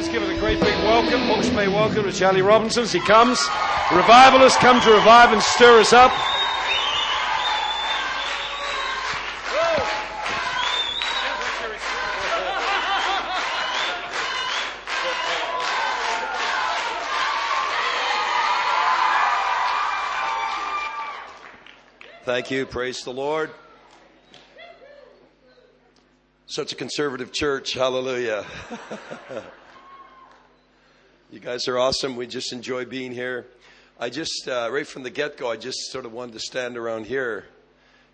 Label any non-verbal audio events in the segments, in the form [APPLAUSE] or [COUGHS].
Let's give it a great big welcome. Hawke's Bay welcome to Charlie Robinson as he comes. Revivalists come to revive and stir us up. Thank you. Praise the Lord. Such a conservative church. Hallelujah. [LAUGHS] you guys are awesome. We just enjoy being here. I just, uh, right from the get go, I just sort of wanted to stand around here.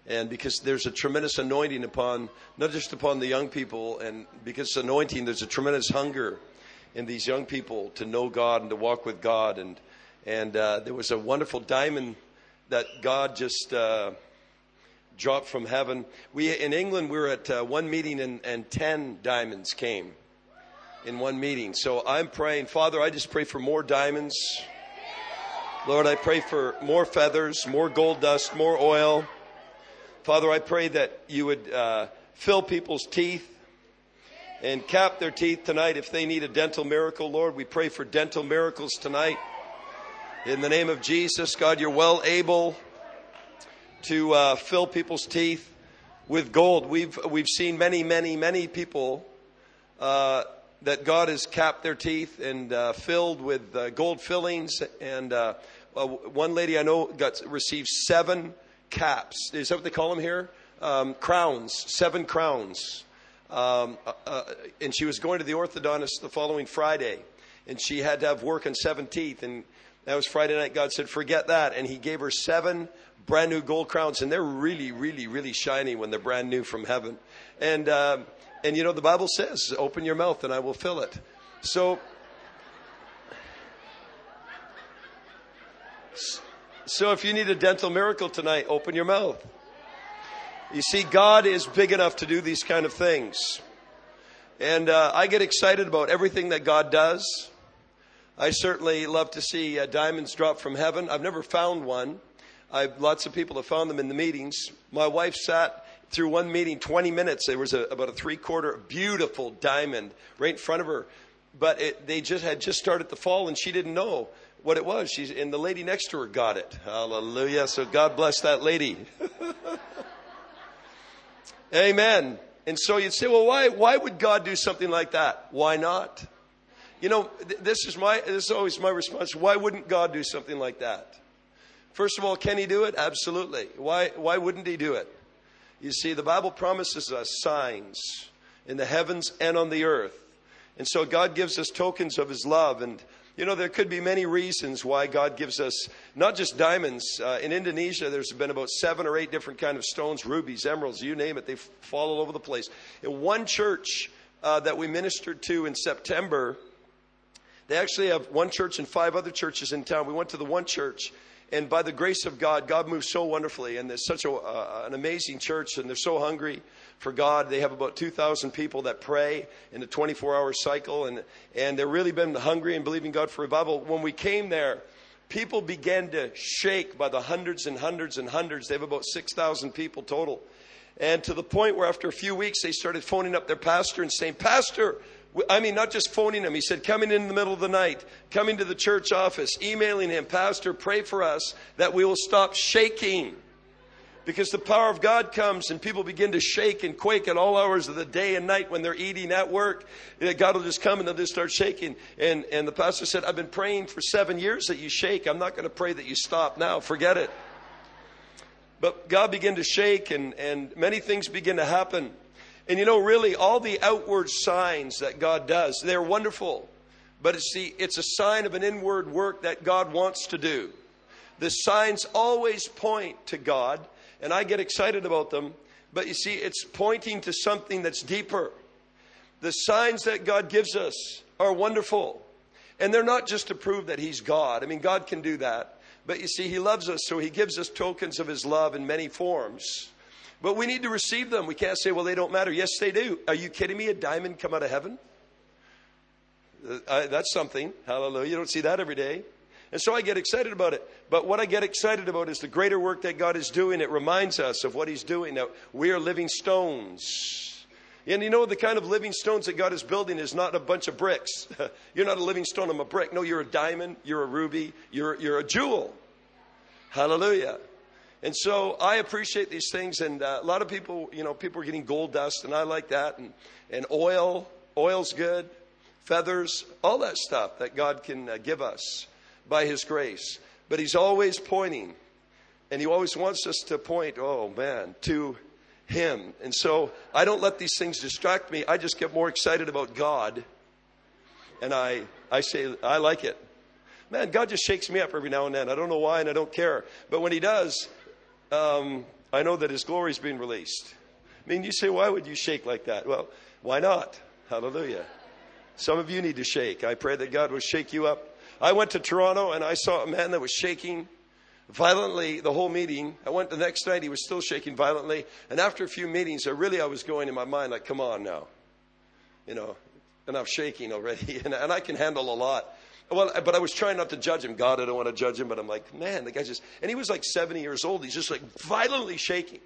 And because there's a tremendous anointing upon, not just upon the young people, and because it's anointing, there's a tremendous hunger in these young people to know God and to walk with God. And, and uh, there was a wonderful diamond that God just, uh, dropped from heaven. We in England we were at uh, one meeting and, and ten diamonds came in one meeting. So I'm praying, Father, I just pray for more diamonds. Lord, I pray for more feathers, more gold dust, more oil. Father, I pray that you would uh, fill people's teeth and cap their teeth tonight if they need a dental miracle. Lord, we pray for dental miracles tonight. In the name of Jesus, God, you're well able to uh, fill people's teeth with gold. We've, we've seen many, many, many people uh, that God has capped their teeth and uh, filled with uh, gold fillings. And uh, one lady I know got received seven caps. Is that what they call them here? Um, crowns, seven crowns. Um, uh, and she was going to the orthodontist the following Friday, and she had to have work on seven teeth. And that was Friday night. God said, "Forget that," and He gave her seven brand new gold crowns, and they're really, really, really shiny when they're brand new from heaven. And uh, and you know the Bible says, "Open your mouth, and I will fill it." So. So if you need a dental miracle tonight, open your mouth. You see, God is big enough to do these kind of things. And uh, I get excited about everything that God does. I certainly love to see uh, diamonds drop from heaven. I've never found one, I've, lots of people have found them in the meetings. My wife sat through one meeting 20 minutes. There was a, about a three quarter beautiful diamond right in front of her. But it, they just had just started to fall and she didn't know what it was. She's, and the lady next to her got it. Hallelujah. So God bless that lady. [LAUGHS] Amen. And so you'd say, well, why, why would God do something like that? Why not? You know, th- this is my, this is always my response. Why wouldn't God do something like that? First of all, can he do it? Absolutely. Why, why wouldn't he do it? You see, the Bible promises us signs in the heavens and on the earth. And so God gives us tokens of his love. And, you know, there could be many reasons why God gives us not just diamonds. Uh, in Indonesia, there's been about seven or eight different kind of stones, rubies, emeralds, you name it. They fall all over the place. In one church uh, that we ministered to in September, they actually have one church and five other churches in town. We went to the one church and by the grace of God, God moves so wonderfully. And there's such a, uh, an amazing church, and they're so hungry for God. They have about 2,000 people that pray in a 24 hour cycle, and, and they've really been hungry and believing God for revival. When we came there, people began to shake by the hundreds and hundreds and hundreds. They have about 6,000 people total. And to the point where after a few weeks, they started phoning up their pastor and saying, Pastor, I mean, not just phoning him. He said, coming in the middle of the night, coming to the church office, emailing him, Pastor, pray for us that we will stop shaking. Because the power of God comes and people begin to shake and quake at all hours of the day and night when they're eating at work. God will just come and they'll just start shaking. And, and the pastor said, I've been praying for seven years that you shake. I'm not going to pray that you stop now. Forget it. But God began to shake and, and many things begin to happen. And you know, really, all the outward signs that God does, they're wonderful. But it's, the, it's a sign of an inward work that God wants to do. The signs always point to God, and I get excited about them. But you see, it's pointing to something that's deeper. The signs that God gives us are wonderful. And they're not just to prove that He's God. I mean, God can do that. But you see, He loves us, so He gives us tokens of His love in many forms. But we need to receive them. We can't say, well, they don't matter. Yes, they do. Are you kidding me? A diamond come out of heaven? Uh, that's something. Hallelujah. You don't see that every day. And so I get excited about it. But what I get excited about is the greater work that God is doing. It reminds us of what He's doing. Now, we are living stones. And you know, the kind of living stones that God is building is not a bunch of bricks. [LAUGHS] you're not a living stone, I'm a brick. No, you're a diamond, you're a ruby, you're, you're a jewel. Hallelujah. And so I appreciate these things. And uh, a lot of people, you know, people are getting gold dust, and I like that. And, and oil, oil's good. Feathers, all that stuff that God can uh, give us by His grace. But He's always pointing, and He always wants us to point, oh man, to him. And so I don't let these things distract me. I just get more excited about God. And I, I say, I like it. Man, God just shakes me up every now and then. I don't know why and I don't care. But when He does, um, I know that His glory is being released. I mean, you say, why would you shake like that? Well, why not? Hallelujah. Some of you need to shake. I pray that God will shake you up. I went to Toronto and I saw a man that was shaking violently the whole meeting. I went the next night, he was still shaking violently. And after a few meetings, I really I was going in my mind like, come on now. You know, enough shaking already. [LAUGHS] And, and I can handle a lot. Well, but I was trying not to judge him. God, I don't want to judge him, but I'm like, man, the guy's just, and he was like 70 years old. He's just like violently shaking.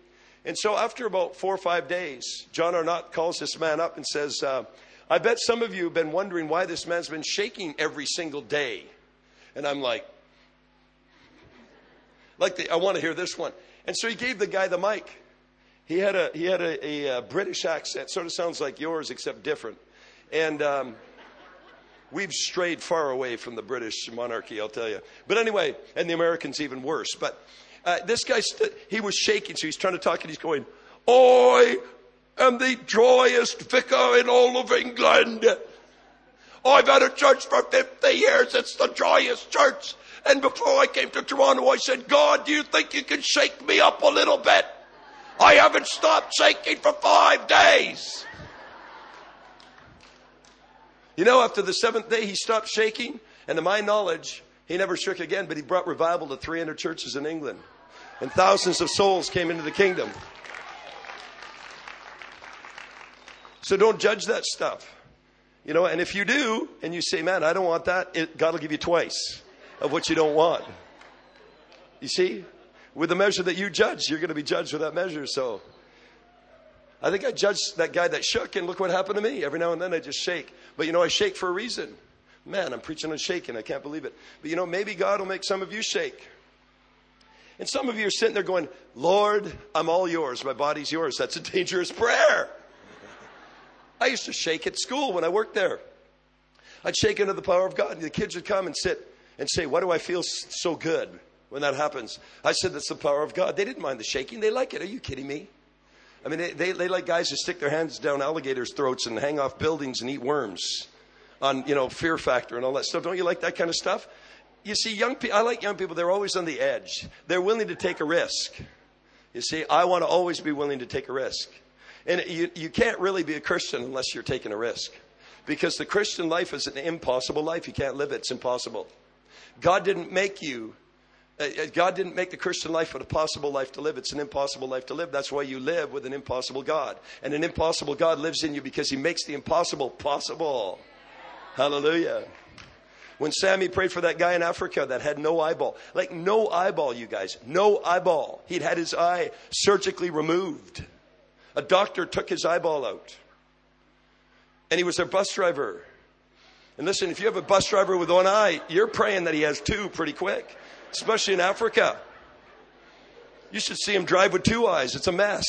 And so after about four or five days, John Arnott calls this man up and says, uh, I bet some of you have been wondering why this man's been shaking every single day. And I'm like, like the, I want to hear this one. And so he gave the guy the mic. He had a he had a, a, a British accent, sort of sounds like yours except different. And um, we've strayed far away from the British monarchy, I'll tell you. But anyway, and the Americans even worse. But uh, this guy, st- he was shaking, so he's trying to talk, and he's going, "I am the driest vicar in all of England. I've had a church for 50 years. It's the driest church and before I came to Toronto, I said, God, do you think you can shake me up a little bit? I haven't stopped shaking for five days. You know, after the seventh day, he stopped shaking. And to my knowledge, he never shook again, but he brought revival to 300 churches in England. And thousands of souls came into the kingdom. So don't judge that stuff. You know, and if you do, and you say, man, I don't want that, it, God will give you twice of what you don't want. You see? With the measure that you judge, you're going to be judged with that measure. So I think I judged that guy that shook, and look what happened to me. Every now and then I just shake. But you know, I shake for a reason. Man, I'm preaching on shaking. I can't believe it. But you know, maybe God will make some of you shake. And some of you are sitting there going, Lord, I'm all yours. My body's yours. That's a dangerous prayer. I used to shake at school when I worked there. I'd shake under the power of God. And the kids would come and sit and say, Why do I feel so good when that happens? I said, That's the power of God. They didn't mind the shaking. They like it. Are you kidding me? I mean, they, they, they like guys who stick their hands down alligators' throats and hang off buildings and eat worms on, you know, fear factor and all that stuff. Don't you like that kind of stuff? You see, young people, I like young people, they're always on the edge. They're willing to take a risk. You see, I want to always be willing to take a risk. And you, you can't really be a Christian unless you're taking a risk. Because the Christian life is an impossible life. You can't live it, it's impossible. God didn't make you. Uh, uh, God didn't make the Christian life a possible life to live. It's an impossible life to live. That's why you live with an impossible God. And an impossible God lives in you because he makes the impossible possible. Hallelujah. When Sammy prayed for that guy in Africa that had no eyeball, like no eyeball, you guys, no eyeball. He'd had his eye surgically removed. A doctor took his eyeball out. And he was a bus driver. And listen, if you have a bus driver with one eye, you're praying that he has two pretty quick, especially in Africa. You should see him drive with two eyes. It's a mess.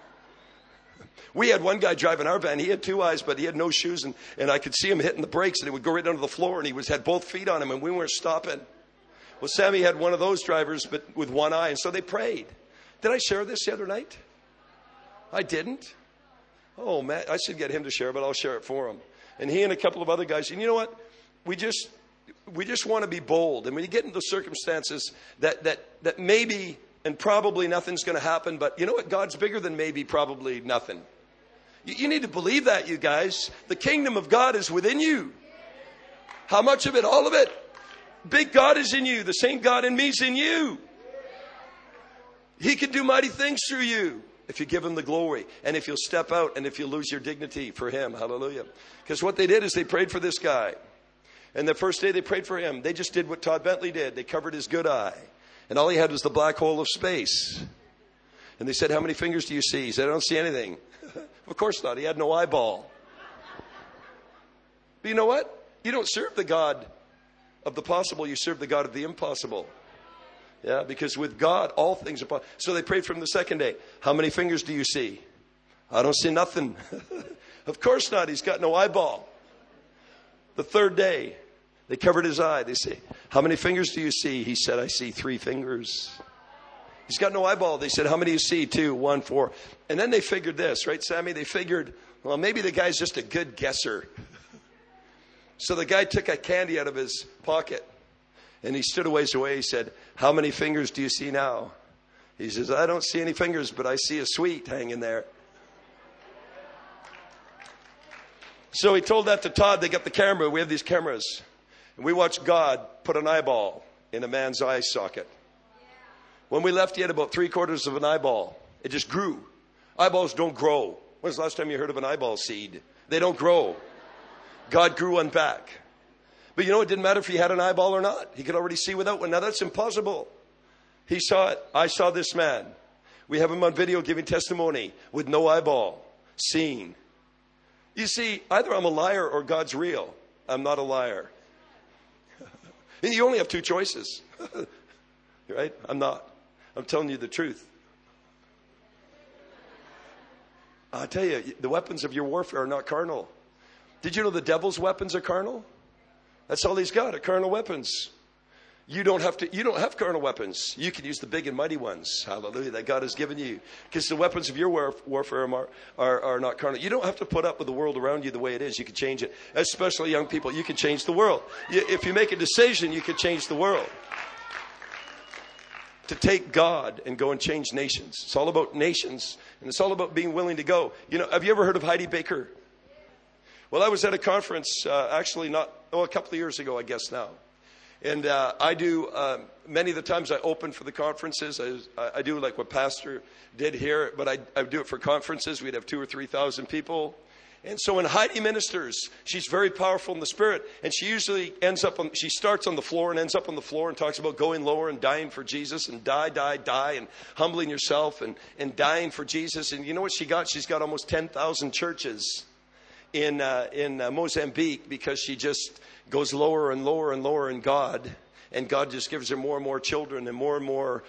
[LAUGHS] we had one guy driving our van. He had two eyes, but he had no shoes, and, and I could see him hitting the brakes, and he would go right under the floor, and he was had both feet on him, and we weren't stopping. Well, Sammy had one of those drivers, but with one eye, and so they prayed. Did I share this the other night? I didn't. Oh man, I should get him to share, but I'll share it for him and he and a couple of other guys. And you know what? We just we just want to be bold. And when you get into circumstances that that that maybe and probably nothing's going to happen, but you know what? God's bigger than maybe, probably nothing. You, you need to believe that, you guys. The kingdom of God is within you. How much of it? All of it. Big God is in you. The same God in me is in you. He can do mighty things through you if you give him the glory and if you'll step out and if you lose your dignity for him. Hallelujah. Because what they did is they prayed for this guy. And the first day they prayed for him, they just did what Todd Bentley did. They covered his good eye. And all he had was the black hole of space. And they said, How many fingers do you see? He said, I don't see anything. [LAUGHS] Of course not. He had no eyeball. But you know what? You don't serve the God of the possible, you serve the God of the impossible. Yeah, because with God, all things are possible. So they prayed from the second day. How many fingers do you see? I don't see nothing. [LAUGHS] of course not. He's got no eyeball. The third day, they covered his eye. They say, How many fingers do you see? He said, I see three fingers. He's got no eyeball. They said, How many do you see? Two, one, four. And then they figured this, right, Sammy? They figured, well, maybe the guy's just a good guesser. so the guy took a candy out of his pocket and he stood a ways away. He said, How many fingers do you see now? He says, I don't see any fingers, but I see a sweet hanging there. So he told that to Todd. They got the camera. We have these cameras. And we watched God put an eyeball in a man's eye socket. When we left, he had about three quarters of an eyeball. It just grew. Eyeballs don't grow. When's the last time you heard of an eyeball seed? They don't grow. God grew one back. But you know, it didn't matter if he had an eyeball or not. He could already see without one. Now that's impossible. He saw it. I saw this man. We have him on video giving testimony with no eyeball, seeing. You see, either I'm a liar or God's real. I'm not a liar. And you only have two choices. [LAUGHS] right? I'm not. I'm telling you the truth. I tell you, the weapons of your warfare are not carnal. Did you know the devil's weapons are carnal? That's all he's got, are carnal weapons. You don't have to, you don't have carnal weapons. You can use the big and mighty ones. Hallelujah. That God has given you. Because the weapons of your warfare are, are, are not carnal. You don't have to put up with the world around you the way it is. You can change it. Especially young people, you can change the world. If you make a decision, you can change the world. To take God and go and change nations. It's all about nations. And it's all about being willing to go. You know, have you ever heard of Heidi Baker? Well, I was at a conference, uh, actually not, oh, a couple of years ago, I guess now. And uh, I do, uh, many of the times I open for the conferences. I, I do like what Pastor did here, but I, I do it for conferences. We'd have two or 3,000 people. And so when Heidi ministers, she's very powerful in the spirit. And she usually ends up on, she starts on the floor and ends up on the floor and talks about going lower and dying for Jesus and die, die, die and humbling yourself and, and dying for Jesus. And you know what she got? She's got almost 10,000 churches in, uh, in uh, Mozambique because she just goes lower and lower and lower in God. And God just gives her more and more children and more and more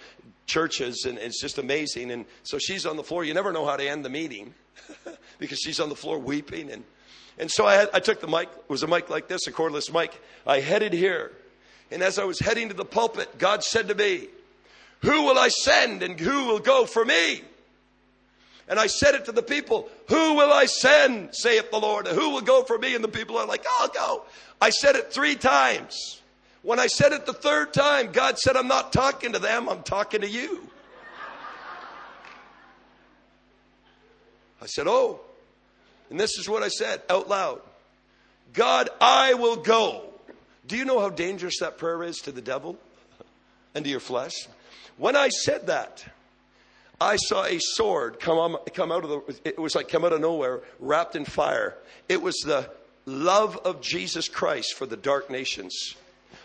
churches. And it's just amazing. And so she's on the floor. You never know how to end the meeting [LAUGHS] because she's on the floor weeping. And, and so I, had, I took the mic, it was a mic like this, a cordless mic. I headed here. And as I was heading to the pulpit, God said to me, Who will I send and who will go for me? And I said it to the people, Who will I send, saith the Lord? Who will go for me? And the people are like, I'll go. I said it three times. When I said it the third time, God said, I'm not talking to them, I'm talking to you. I said, Oh. And this is what I said out loud God, I will go. Do you know how dangerous that prayer is to the devil [LAUGHS] and to your flesh? When I said that, I saw a sword come, on, come out of the, it was like come out of nowhere, wrapped in fire. It was the love of Jesus Christ for the dark nations.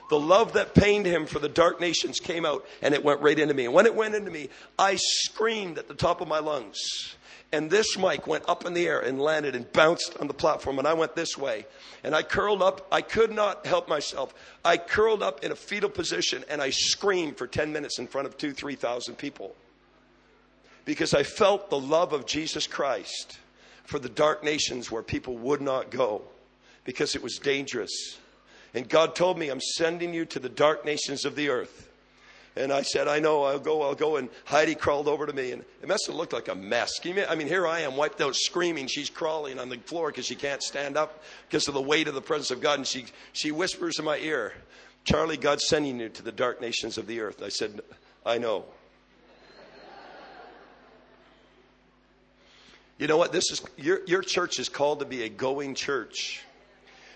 The love that pained him for the dark nations came out and it went right into me. And when it went into me, I screamed at the top of my lungs. And this mic went up in the air and landed and bounced on the platform. And I went this way. And I curled up. I could not help myself. I curled up in a fetal position and I screamed for 10 minutes in front of two, 3,000 people because I felt the love of Jesus Christ for the dark nations where people would not go because it was dangerous. And God told me, I'm sending you to the dark nations of the earth. And I said, I know, I'll go, I'll go. And Heidi crawled over to me, and it must have looked like a mess. I mean, here I am, wiped out, screaming. She's crawling on the floor because she can't stand up because of the weight of the presence of God. And she, she whispers in my ear, Charlie, God's sending you to the dark nations of the earth. I said, I know. You know what? This is your, your church is called to be a going church.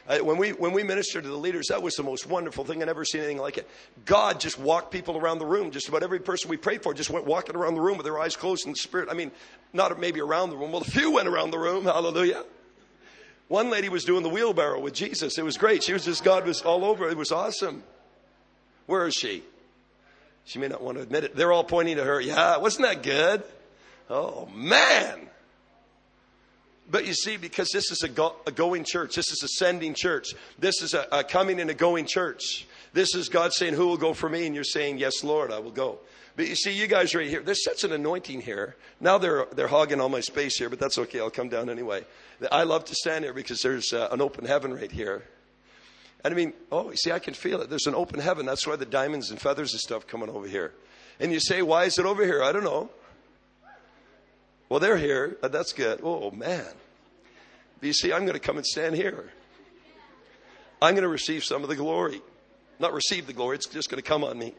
Uh, when we when we ministered to the leaders, that was the most wonderful thing. I'd never seen anything like it. God just walked people around the room. Just about every person we prayed for just went walking around the room with their eyes closed in the spirit. I mean, not maybe around the room. Well, a few went around the room. Hallelujah. One lady was doing the wheelbarrow with Jesus. It was great. She was just God was all over. It was awesome. Where is she? She may not want to admit it. They're all pointing to her. Yeah, wasn't that good? Oh man. But you see, because this is a, go, a going church, this is a sending church, this is a, a coming and a going church. This is God saying, Who will go for me? And you're saying, Yes, Lord, I will go. But you see, you guys right here, there's such an anointing here. Now they're, they're hogging all my space here, but that's okay. I'll come down anyway. I love to stand here because there's uh, an open heaven right here. And I mean, oh, you see, I can feel it. There's an open heaven. That's why the diamonds and feathers and stuff coming over here. And you say, why is it over here? I don't know. Well, they're here. Uh, that's good. Oh, man. You see, I'm going to come and stand here. I'm going to receive some of the glory. Not receive the glory, it's just going to come on me.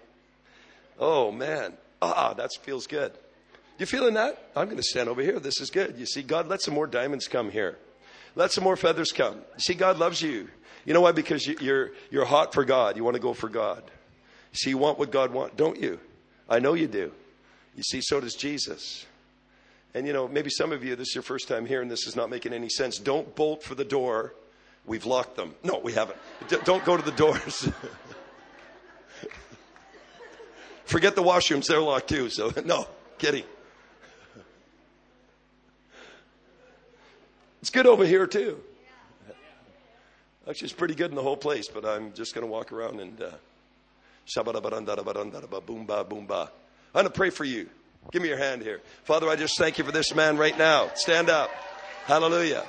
Oh, man. Ah, that feels good. You feeling that? I'm going to stand over here. This is good. You see, God, let some more diamonds come here. Let some more feathers come. You see, God loves you. You know why? Because you're, you're hot for God. You want to go for God. See, you want what God wants, don't you? I know you do. You see, so does Jesus. And you know, maybe some of you, this is your first time here and this is not making any sense. Don't bolt for the door. We've locked them. No, we haven't. D- don't go to the doors. [LAUGHS] Forget the washrooms, they're locked too. So, [LAUGHS] no, kidding. It's good over here too. Actually, it's pretty good in the whole place, but I'm just going to walk around and uh. I'm going to pray for you. Give me your hand here. Father, I just thank you for this man right now. Stand up. Hallelujah.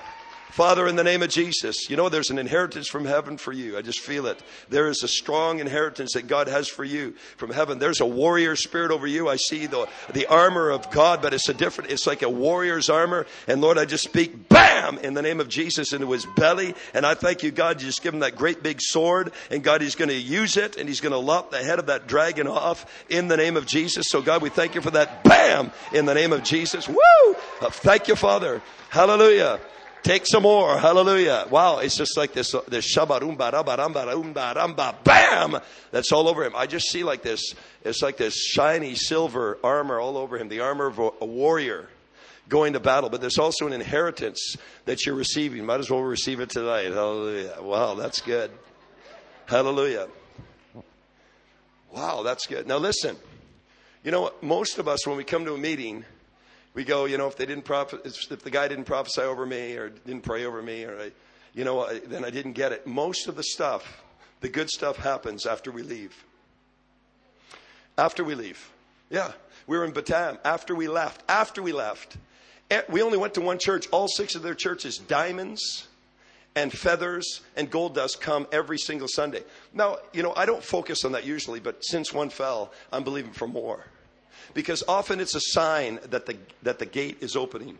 Father, in the name of Jesus, you know there's an inheritance from heaven for you. I just feel it. There is a strong inheritance that God has for you from heaven. There's a warrior spirit over you. I see the, the armor of God, but it's a different, it's like a warrior's armor. And Lord, I just speak bam in the name of Jesus into his belly. And I thank you, God, you just give him that great big sword. And God, he's going to use it and he's going to lop the head of that dragon off in the name of Jesus. So God, we thank you for that bam in the name of Jesus. Woo! Uh, thank you, Father. Hallelujah. Take some more. Hallelujah. Wow. It's just like this, uh, this shabarumba, rabaramba, rumba, ramba, bam. That's all over him. I just see like this. It's like this shiny silver armor all over him. The armor of a warrior going to battle. But there's also an inheritance that you're receiving. Might as well receive it tonight. Hallelujah. Wow. That's good. Hallelujah. Wow. That's good. Now listen. You know, most of us, when we come to a meeting, we go, you know, if they didn't prophet, if the guy didn't prophesy over me or didn't pray over me or I, you know, I, then I didn't get it. Most of the stuff, the good stuff happens after we leave. After we leave. Yeah. We were in Batam after we left. After we left. Eh, we only went to one church. All six of their churches, diamonds and feathers and gold dust come every single Sunday. Now, you know, I don't focus on that usually, but since one fell, I'm believing for more because often it's a sign that the, that the gate is opening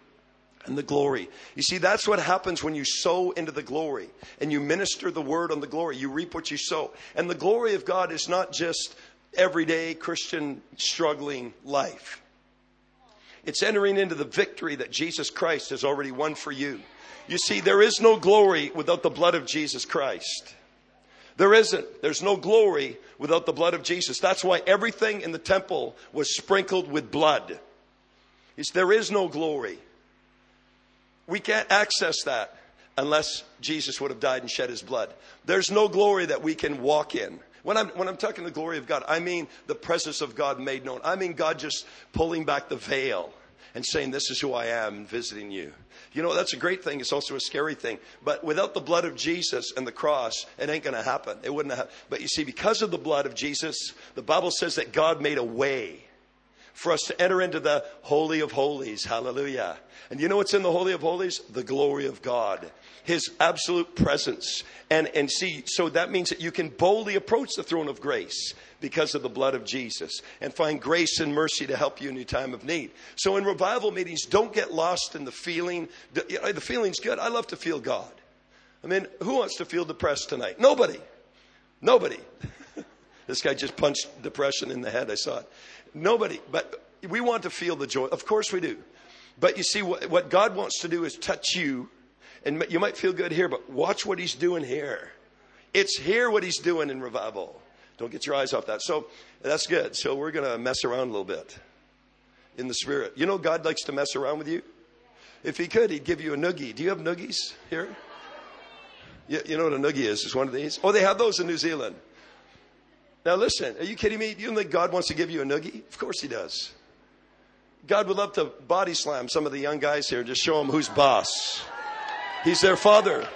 and the glory. You see, that's what happens when you sow into the glory and you minister the word on the glory. You reap what you sow. And the glory of God is not just everyday Christian struggling life. It's entering into the victory that Jesus Christ has already won for you. You see, there is no glory without the blood of Jesus Christ. There isn't. There's no glory without the blood of Jesus. That's why everything in the temple was sprinkled with blood. It's, there is no glory. We can't access that unless Jesus would have died and shed his blood. There's no glory that we can walk in. When I'm, when I'm talking the glory of God, I mean the presence of God made known. I mean God just pulling back the veil and saying, This is who I am visiting you. You know, that's a great thing. It's also a scary thing. But without the blood of Jesus and the cross, it ain't going to happen. It wouldn't have. But you see, because of the blood of Jesus, the Bible says that God made a way for us to enter into the Holy of Holies. Hallelujah. And you know what's in the Holy of Holies? The glory of God. His absolute presence. And, and see, so that means that you can boldly approach the throne of grace because of the blood of Jesus and find grace and mercy to help you in your time of need. So in revival meetings, don't get lost in the feeling. The feeling's good. I love to feel God. I mean, who wants to feel depressed tonight? Nobody. Nobody. [LAUGHS] this guy just punched depression in the head. I saw it. Nobody. But we want to feel the joy. Of course we do. But you see, what God wants to do is touch you. And you might feel good here, but watch what he's doing here. It's here what he's doing in revival. Don't get your eyes off that. So that's good. So we're going to mess around a little bit in the spirit. You know, God likes to mess around with you. If he could, he'd give you a noogie. Do you have noogies here? You, you know what a noogie is? It's one of these. Oh, they have those in New Zealand. Now listen, are you kidding me? Do you think God wants to give you a noogie? Of course he does. God would love to body slam some of the young guys here, and just show them who's boss. He's their father.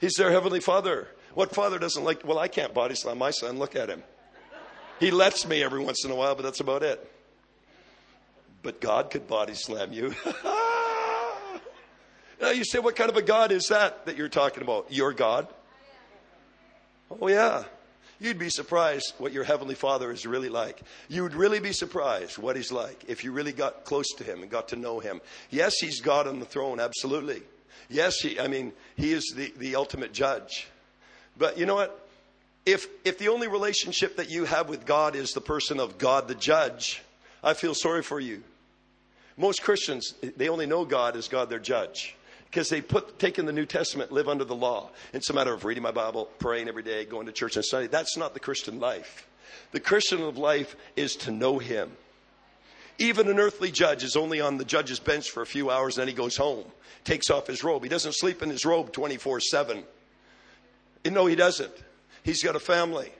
He's their heavenly father. What father doesn't like, well, I can't body slam my son. Look at him. He lets me every once in a while, but that's about it. But God could body slam you. [LAUGHS] now you say, what kind of a God is that that you're talking about? Your God? Oh, yeah. You'd be surprised what your Heavenly Father is really like. You would really be surprised what He's like if you really got close to Him and got to know Him. Yes, He's God on the throne, absolutely. Yes, he, I mean, He is the, the ultimate judge. But you know what? If, if the only relationship that you have with God is the person of God the judge, I feel sorry for you. Most Christians, they only know God as God their judge because they put taken the New Testament, live under the law. It's a matter of reading my Bible, praying every day, going to church and study. That's not the Christian life. The Christian life is to know Him. Even an earthly judge is only on the judge's bench for a few hours and then he goes home, takes off his robe. He doesn't sleep in his robe 24 7. No, he doesn't. He's got a family,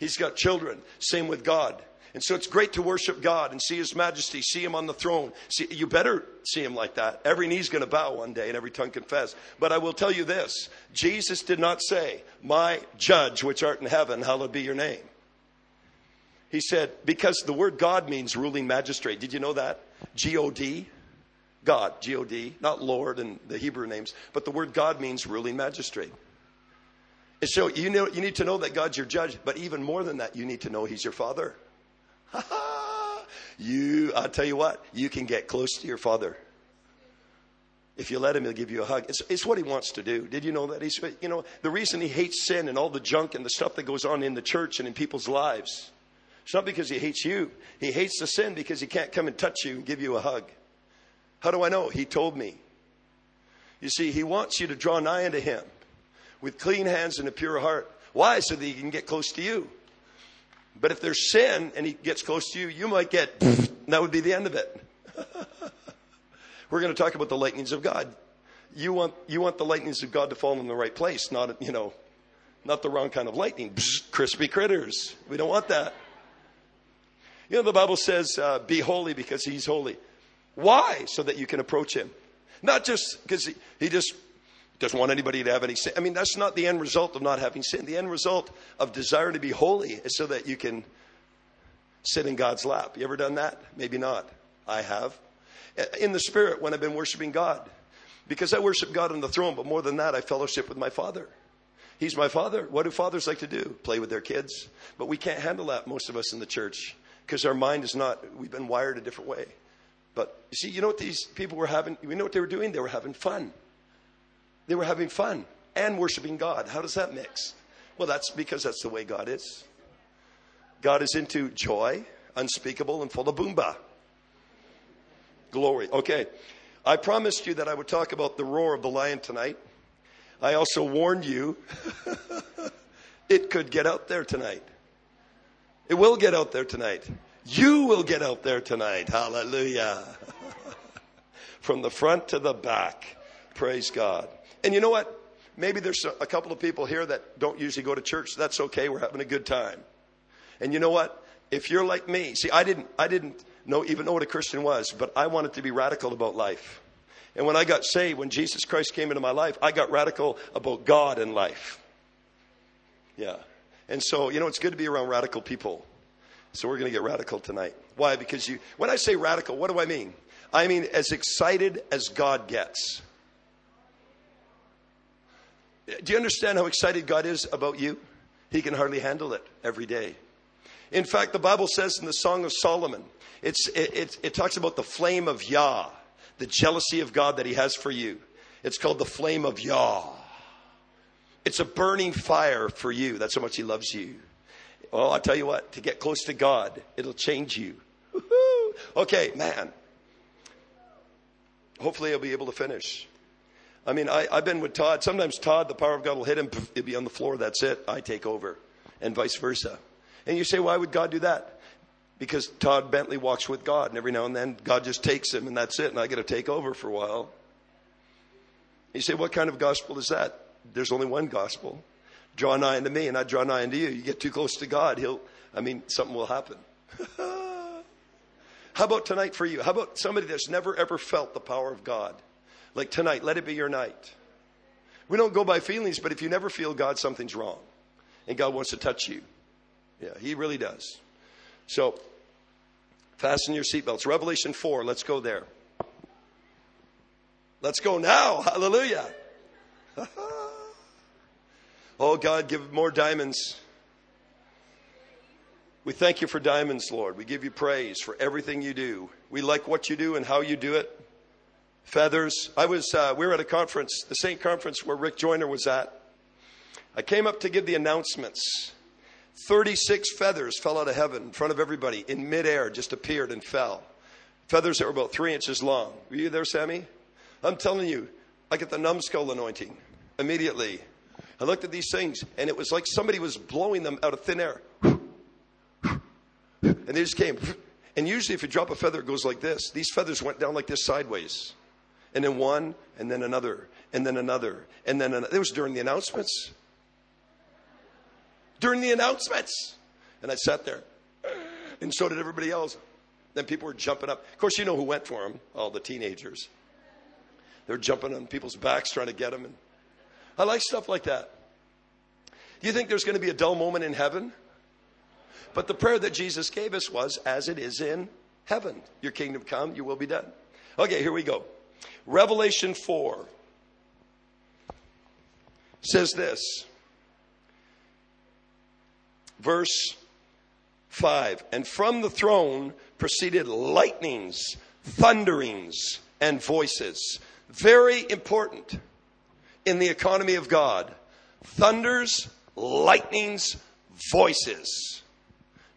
he's got children. Same with God. And so it's great to worship God and see His majesty, see Him on the throne. See, you better see Him like that. Every knee's going to bow one day and every tongue confess. But I will tell you this Jesus did not say, My judge which art in heaven, hallowed be your name. He said, because the word God means ruling magistrate. Did you know that? G O D. God, G O D, not Lord and the Hebrew names, but the word God means ruling magistrate. And so you know you need to know that God's your judge, but even more than that, you need to know He's your Father. [LAUGHS] you, I'll tell you what, you can get close to your Father. If you let him, he'll give you a hug. It's, it's what he wants to do. Did you know that? He's, you know, the reason he hates sin and all the junk and the stuff that goes on in the church and in people's lives, it's not because he hates you. He hates the sin because he can't come and touch you and give you a hug. How do I know? He told me. You see, he wants you to draw nigh unto him with clean hands and a pure heart. Why? So that he can get close to you. But if there's sin and he gets close to you, you might get, [LAUGHS] that would be the end of it. [LAUGHS] We're going to talk about the lightnings of God. You want, you want the lightnings of God to fall in the right place, not, you know, not the wrong kind of lightning. crispy critters. We don't want that. You know, the Bible says, uh, be holy because he's holy. Why? So that you can approach him. Not just because he, he just doesn't want anybody to have any sin. I mean, that's not the end result of not having sin. The end result of desire to be holy is so that you can sit in God's lap. You ever done that? Maybe not. I have. In the spirit when I've been worshiping God. Because I worship God on the throne, but more than that, I fellowship with my Father. He's my Father. What do fathers like to do? Play with their kids. But we can't handle that, most of us in the church, because our mind is not, we've been wired a different way. But you see, you know what these people were having? We know what they were doing? They were having fun. They were having fun and worshiping God. How does that mix? Well, that's because that's the way God is. God is into joy, unspeakable, and full of boomba. Glory. Okay. I promised you that I would talk about the roar of the lion tonight. I also warned you [LAUGHS] it could get out there tonight. It will get out there tonight. You will get out there tonight. Hallelujah. [LAUGHS] From the front to the back. Praise God. And you know what? Maybe there's a couple of people here that don't usually go to church. That's okay. We're having a good time. And you know what? If you're like me, see, I didn't, I didn't know, even know what a Christian was, but I wanted to be radical about life. And when I got saved, when Jesus Christ came into my life, I got radical about God and life. Yeah. And so, you know, it's good to be around radical people. So we're going to get radical tonight. Why? Because you, when I say radical, what do I mean? I mean as excited as God gets. Do you understand how excited God is about you? He can hardly handle it every day. In fact, the Bible says in the Song of Solomon, it, it, it talks about the flame of Yah, the jealousy of God that He has for you. It's called the flame of Yah. It's a burning fire for you. That's how much He loves you. Well, I'll tell you what, to get close to God, it'll change you. Woo-hoo. [LAUGHS] Okay, man. Hopefully, I'll be able to finish. I mean, I, have been with Todd. Sometimes Todd, the power of God will hit him, he'll be on the floor, that's it. I take over, and vice versa. And you say, why would God do that? Because Todd Bentley walks with God, and every now and then God just takes him, and that's it, and I get to take over for a while. You say, what kind of gospel is that? There's only one gospel. Draw nigh unto me, and I draw nigh unto you. You get too close to God, he'll, I mean, something will happen. [LAUGHS] How about tonight for you? How about somebody that's never ever felt the power of God? Like tonight, let it be your night. We don't go by feelings, but if you never feel God, something's wrong. And God wants to touch you. Yeah, He really does. So, fasten your seatbelts. Revelation 4, let's go there. Let's go now. Hallelujah. [LAUGHS] oh, God, give more diamonds. We thank you for diamonds, Lord. We give you praise for everything you do. We like what you do and how you do it. Feathers. I was, uh, we were at a conference, the same conference where Rick Joyner was at. I came up to give the announcements. 36 feathers fell out of heaven in front of everybody in midair, just appeared and fell. Feathers that were about three inches long. Were you there, Sammy? I'm telling you, I get the numbskull anointing immediately. I looked at these things, and it was like somebody was blowing them out of thin air. And they just came. And usually, if you drop a feather, it goes like this. These feathers went down like this sideways. And then one, and then another, and then another, and then another. It was during the announcements. During the announcements. And I sat there. And so did everybody else. Then people were jumping up. Of course, you know who went for them all the teenagers. They're jumping on people's backs trying to get them. And I like stuff like that. Do you think there's going to be a dull moment in heaven? But the prayer that Jesus gave us was, as it is in heaven. Your kingdom come, your will be done. Okay, here we go. Revelation 4 says this. Verse 5 And from the throne proceeded lightnings, thunderings, and voices. Very important in the economy of God. Thunders, lightnings, voices.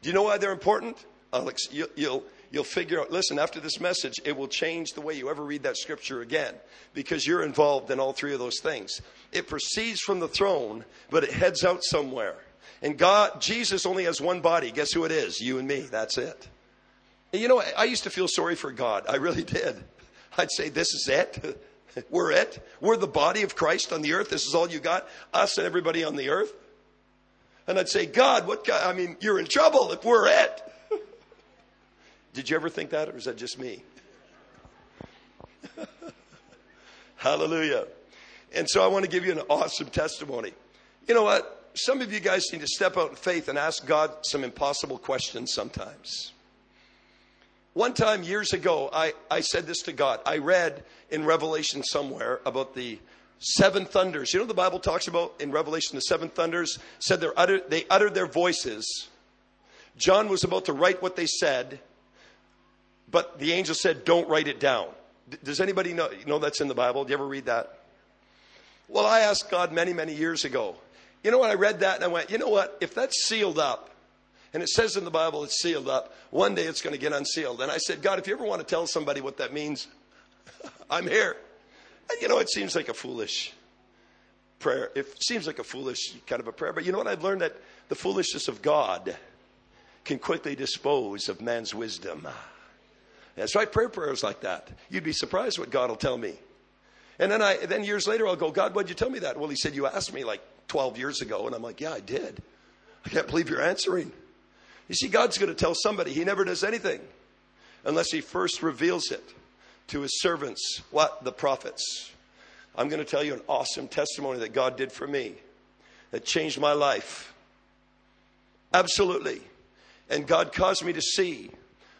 Do you know why they're important? Alex, you, will you'll figure out, listen, after this message, it will change the way you ever read that scripture again because you're involved in all three of those things. It proceeds from the throne, but it heads out somewhere. And God, Jesus only has one body. Guess who it is? You and me. That's it. And you know, I used to feel sorry for God. I really did. [LAUGHS] I'd say, this is it. [LAUGHS] We're it. We're the body of Christ on the earth. This is all you got. Us and everybody on the earth. And I'd say, God, what God? I mean, you're in trouble if we're it. Did you ever think that, or is that just me? [LAUGHS] Hallelujah. And so I want to give you an awesome testimony. You know what? Some of you guys need to step out in faith and ask God some impossible questions sometimes. One time years ago, I, I said this to God. I read in Revelation somewhere about the seven thunders. You know, the Bible talks about in Revelation, the seven thunders said utter, they uttered their voices. John was about to write what they said, but the angel said, Don't write it down. Does anybody know, know that's in the Bible? Do you ever read that? Well, I asked God many, many years ago. You know what? I read that and I went, You know what? If that's sealed up, and it says in the Bible it's sealed up, one day it's going to get unsealed. And I said, God, if you ever want to tell somebody what that means, [LAUGHS] I'm here. And you know, it seems like a foolish prayer. It seems like a foolish kind of a prayer. But you know what? I've learned that the foolishness of God can quickly dispose of man's wisdom. And so prayer pray prayers like that. You'd be surprised what God will tell me. And then I, then years later, I'll go, God, why'd you tell me that? Well, he said, you asked me like 12 years ago. And I'm like, yeah, I did. I can't believe you're answering. You see, God's going to tell somebody. He never does anything unless he first reveals it to his servants. What? The prophets. I'm going to tell you an awesome testimony that God did for me that changed my life. Absolutely. And God caused me to see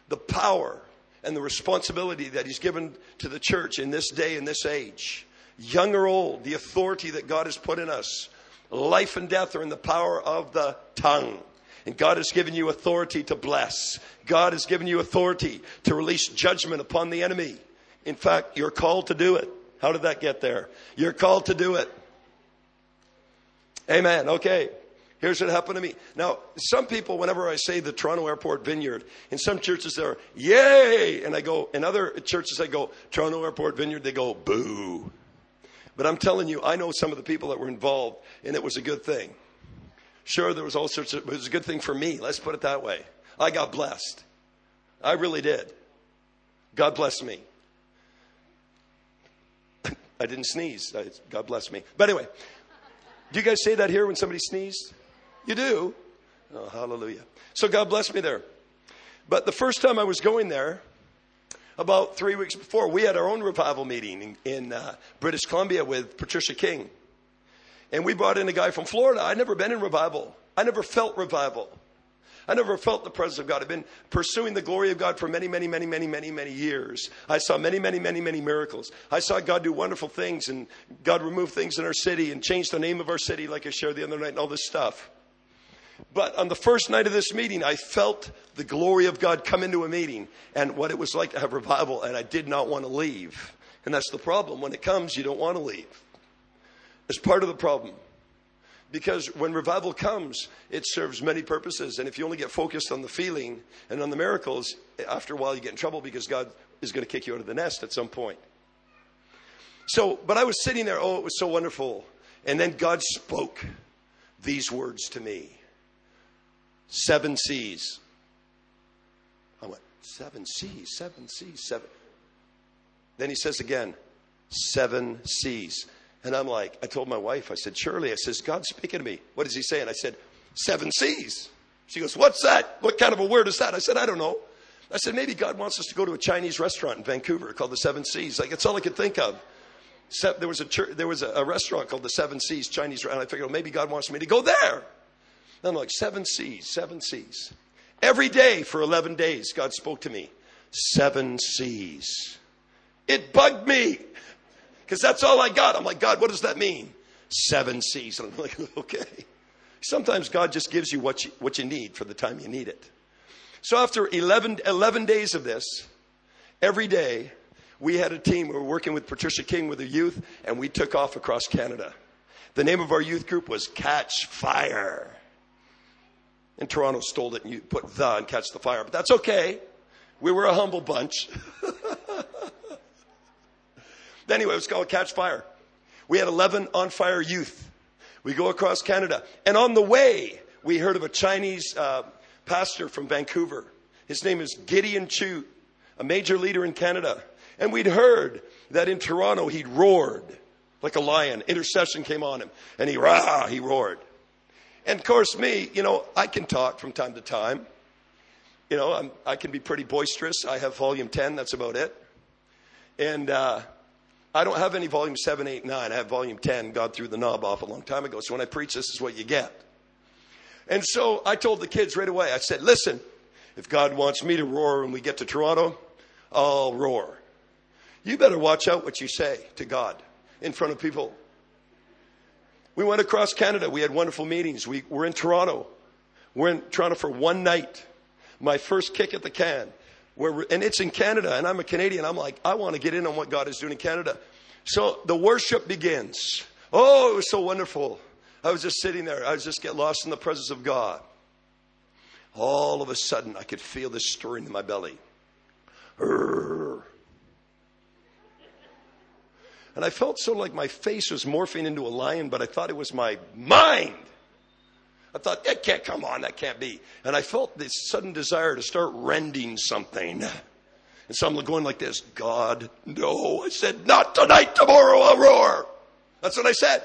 the power and the responsibility that He's given to the church in this day and this age. Young or old, the authority that God has put in us. Life and death are in the power of the tongue. And God has given you authority to bless. God has given you authority to release judgment upon the enemy. In fact, you're called to do it. How did that get there? You're called to do it. Amen. Okay. Here's what happened to me. Now, some people, whenever I say the Toronto Airport Vineyard, in some churches they're, yay! And I go, in other churches I go, Toronto Airport Vineyard, they go, boo. But I'm telling you, I know some of the people that were involved, and it was a good thing. Sure, there was all sorts of, it was a good thing for me. Let's put it that way. I got blessed. I really did. God bless me. [COUGHS] I didn't sneeze. God bless me. But anyway, do you guys say that here when somebody sneezed? You do? Oh, hallelujah. So God bless me there. But the first time I was going there, about three weeks before, we had our own revival meeting in, in uh, British Columbia with Patricia King. And we brought in a guy from Florida. I'd never been in revival. I never felt revival. I never felt the presence of God. I've been pursuing the glory of God for many, many, many, many, many, many years. I saw many, many, many, many miracles. I saw God do wonderful things and God remove things in our city and change the name of our city, like I shared the other night, and all this stuff. But on the first night of this meeting, I felt the glory of God come into a meeting and what it was like to have revival, and I did not want to leave. And that's the problem. When it comes, you don't want to leave. It's part of the problem. Because when revival comes, it serves many purposes. And if you only get focused on the feeling and on the miracles, after a while you get in trouble because God is going to kick you out of the nest at some point. So, but I was sitting there, oh, it was so wonderful. And then God spoke these words to me Seven seas. I went, Seven seas, seven seas, seven. Then he says again, Seven seas. And I'm like, I told my wife, I said, Shirley, I says, God's speaking to me. What is he saying? I said, seven seas. She goes, What's that? What kind of a word is that? I said, I don't know. I said, maybe God wants us to go to a Chinese restaurant in Vancouver called the Seven Seas. Like, it's all I could think of. Except There was a, church, there was a restaurant called the Seven Seas Chinese restaurant. I figured, well, maybe God wants me to go there. I'm like, Seven Seas, Seven Seas. Every day for 11 days, God spoke to me. Seven Seas. It bugged me because that's all I got. I'm like, God, what does that mean? Seven seas. And I'm like, [LAUGHS] okay. Sometimes God just gives you what you, what you need for the time you need it. So after 11, 11 days of this, every day, we had a team. We were working with Patricia King with the youth, and we took off across Canada. The name of our youth group was Catch Fire. And Toronto stole it and you put the and catch the fire, but that's okay. We were a humble bunch. [LAUGHS] Anyway, it was called Catch Fire. We had 11 on fire youth. We go across Canada. And on the way, we heard of a Chinese uh, pastor from Vancouver. His name is Gideon Chiu, a major leader in Canada. And we'd heard that in Toronto he'd roared like a lion. Intercession came on him. And he, rah, he roared. And of course, me, you know, I can talk from time to time. You know, I'm, i can be pretty boisterous. I have volume 10, that's about it. And, uh, I don't have any volume 7, 8, 9. I have volume 10. God threw the knob off a long time ago. So when I preach, this is what you get. And so I told the kids right away, I said, listen, if God wants me to roar when we get to Toronto, I'll roar. You better watch out what you say to God in front of people. We went across Canada. We had wonderful meetings. We were in Toronto. We're in Toronto for one night. My first kick at the can where, and it's in Canada, and I'm a Canadian. I'm like, I want to get in on what God is doing in Canada. So the worship begins. Oh, it was so wonderful. I was just sitting there. I was just get lost in the presence of God. All of a sudden, I could feel this stirring in my belly. And I felt so like my face was morphing into a lion, but I thought it was my mind. I thought, that can't come on, that can't be. And I felt this sudden desire to start rending something. And so I'm going like this God, no. I said, not tonight, tomorrow I'll roar. That's what I said.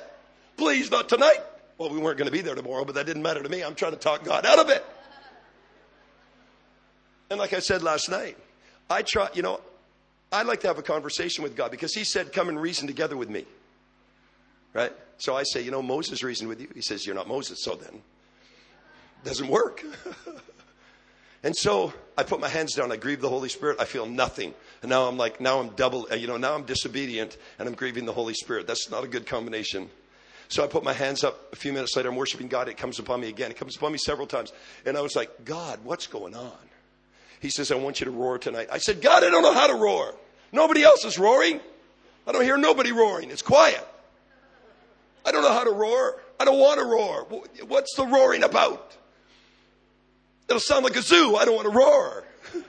Please, not tonight. Well, we weren't going to be there tomorrow, but that didn't matter to me. I'm trying to talk God out of it. And like I said last night, I try, you know, I'd like to have a conversation with God because He said, come and reason together with me. Right? So I say, you know, Moses reasoned with you. He says, you're not Moses, so then doesn't work. [LAUGHS] and so I put my hands down. I grieve the Holy Spirit. I feel nothing. And now I'm like, now I'm double, you know, now I'm disobedient and I'm grieving the Holy Spirit. That's not a good combination. So I put my hands up. A few minutes later, I'm worshiping God. It comes upon me again. It comes upon me several times. And I was like, God, what's going on? He says, I want you to roar tonight. I said, God, I don't know how to roar. Nobody else is roaring. I don't hear nobody roaring. It's quiet. I don't know how to roar. I don't want to roar. What's the roaring about? It'll sound like a zoo. I don't want to roar. [LAUGHS]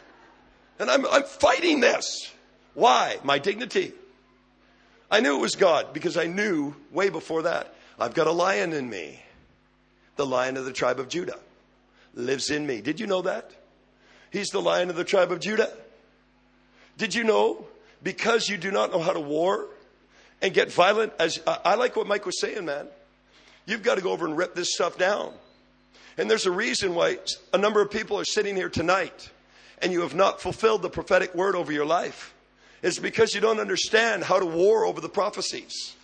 And I'm, I'm fighting this. Why? My dignity. I knew it was God because I knew way before that. I've got a lion in me. The lion of the tribe of Judah lives in me. Did you know that? He's the lion of the tribe of Judah. Did you know? Because you do not know how to war and get violent, as I like what Mike was saying, man. You've got to go over and rip this stuff down. And there's a reason why a number of people are sitting here tonight and you have not fulfilled the prophetic word over your life. It's because you don't understand how to war over the prophecies.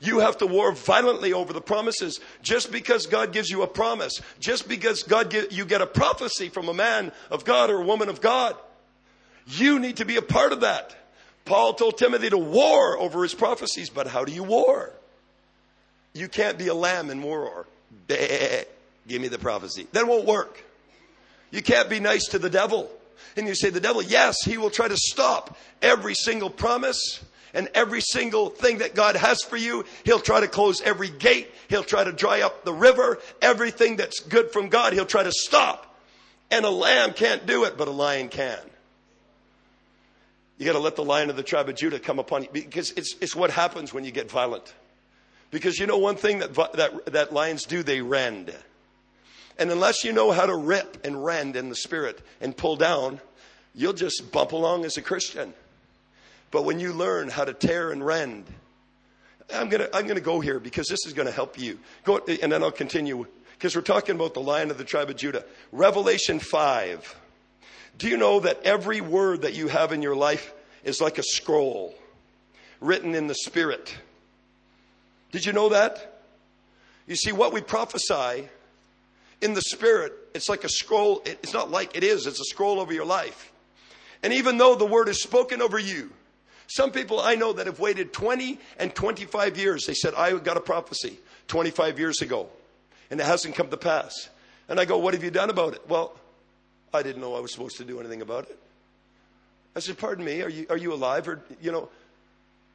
You have to war violently over the promises. Just because God gives you a promise, just because God you get a prophecy from a man of God or a woman of God, you need to be a part of that. Paul told Timothy to war over his prophecies, but how do you war? You can't be a lamb in war. Give me the prophecy. That won't work. You can't be nice to the devil. And you say, the devil, yes, he will try to stop every single promise and every single thing that God has for you. He'll try to close every gate. He'll try to dry up the river. Everything that's good from God, he'll try to stop. And a lamb can't do it, but a lion can. You got to let the lion of the tribe of Judah come upon you because it's, it's what happens when you get violent. Because you know one thing that, that, that lions do, they rend. And unless you know how to rip and rend in the spirit and pull down, you'll just bump along as a Christian. But when you learn how to tear and rend, I'm gonna, I'm gonna go here because this is gonna help you. Go, and then I'll continue because we're talking about the lion of the tribe of Judah. Revelation 5. Do you know that every word that you have in your life is like a scroll written in the spirit? Did you know that? You see, what we prophesy in the spirit, it's like a scroll. It's not like it is, it's a scroll over your life. And even though the word is spoken over you, some people I know that have waited 20 and 25 years, they said, I got a prophecy 25 years ago, and it hasn't come to pass. And I go, What have you done about it? Well, I didn't know I was supposed to do anything about it. I said, Pardon me, are you, are you alive? Or, you know,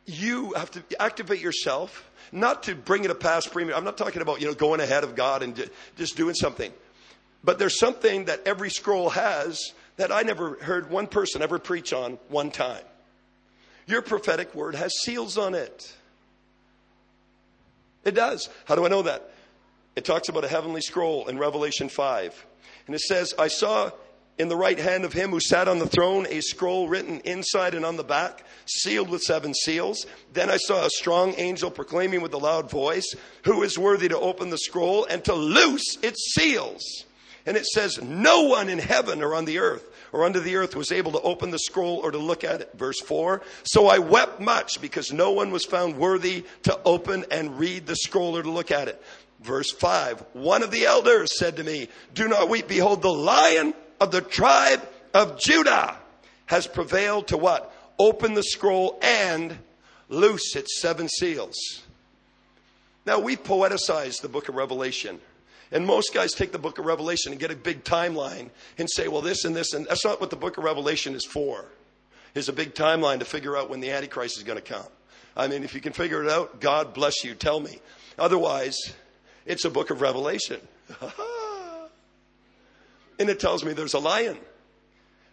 you have to activate yourself, not to bring it a past premium. I'm not talking about, you know, going ahead of God and just doing something. But there's something that every scroll has that I never heard one person ever preach on one time. Your prophetic word has seals on it. It does. How do I know that? It talks about a heavenly scroll in Revelation 5. And it says, I saw in the right hand of him who sat on the throne a scroll written inside and on the back, sealed with seven seals. Then I saw a strong angel proclaiming with a loud voice, Who is worthy to open the scroll and to loose its seals? And it says, No one in heaven or on the earth or under the earth was able to open the scroll or to look at it. Verse 4 So I wept much because no one was found worthy to open and read the scroll or to look at it. Verse 5 One of the elders said to me, Do not weep, behold, the lion of the tribe of Judah has prevailed to what? Open the scroll and loose its seven seals. Now, we poeticize the book of Revelation. And most guys take the book of Revelation and get a big timeline and say, well, this and this, and that's not what the book of Revelation is for. Is a big timeline to figure out when the Antichrist is going to come. I mean, if you can figure it out, God bless you, tell me. Otherwise, it's a book of Revelation. [LAUGHS] and it tells me there's a lion.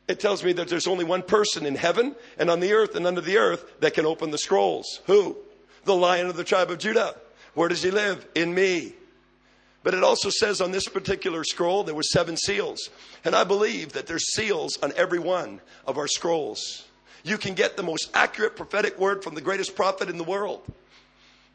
It tells me that there's only one person in heaven and on the earth and under the earth that can open the scrolls. Who? The lion of the tribe of Judah. Where does he live? In me. But it also says on this particular scroll there were seven seals. And I believe that there's seals on every one of our scrolls. You can get the most accurate prophetic word from the greatest prophet in the world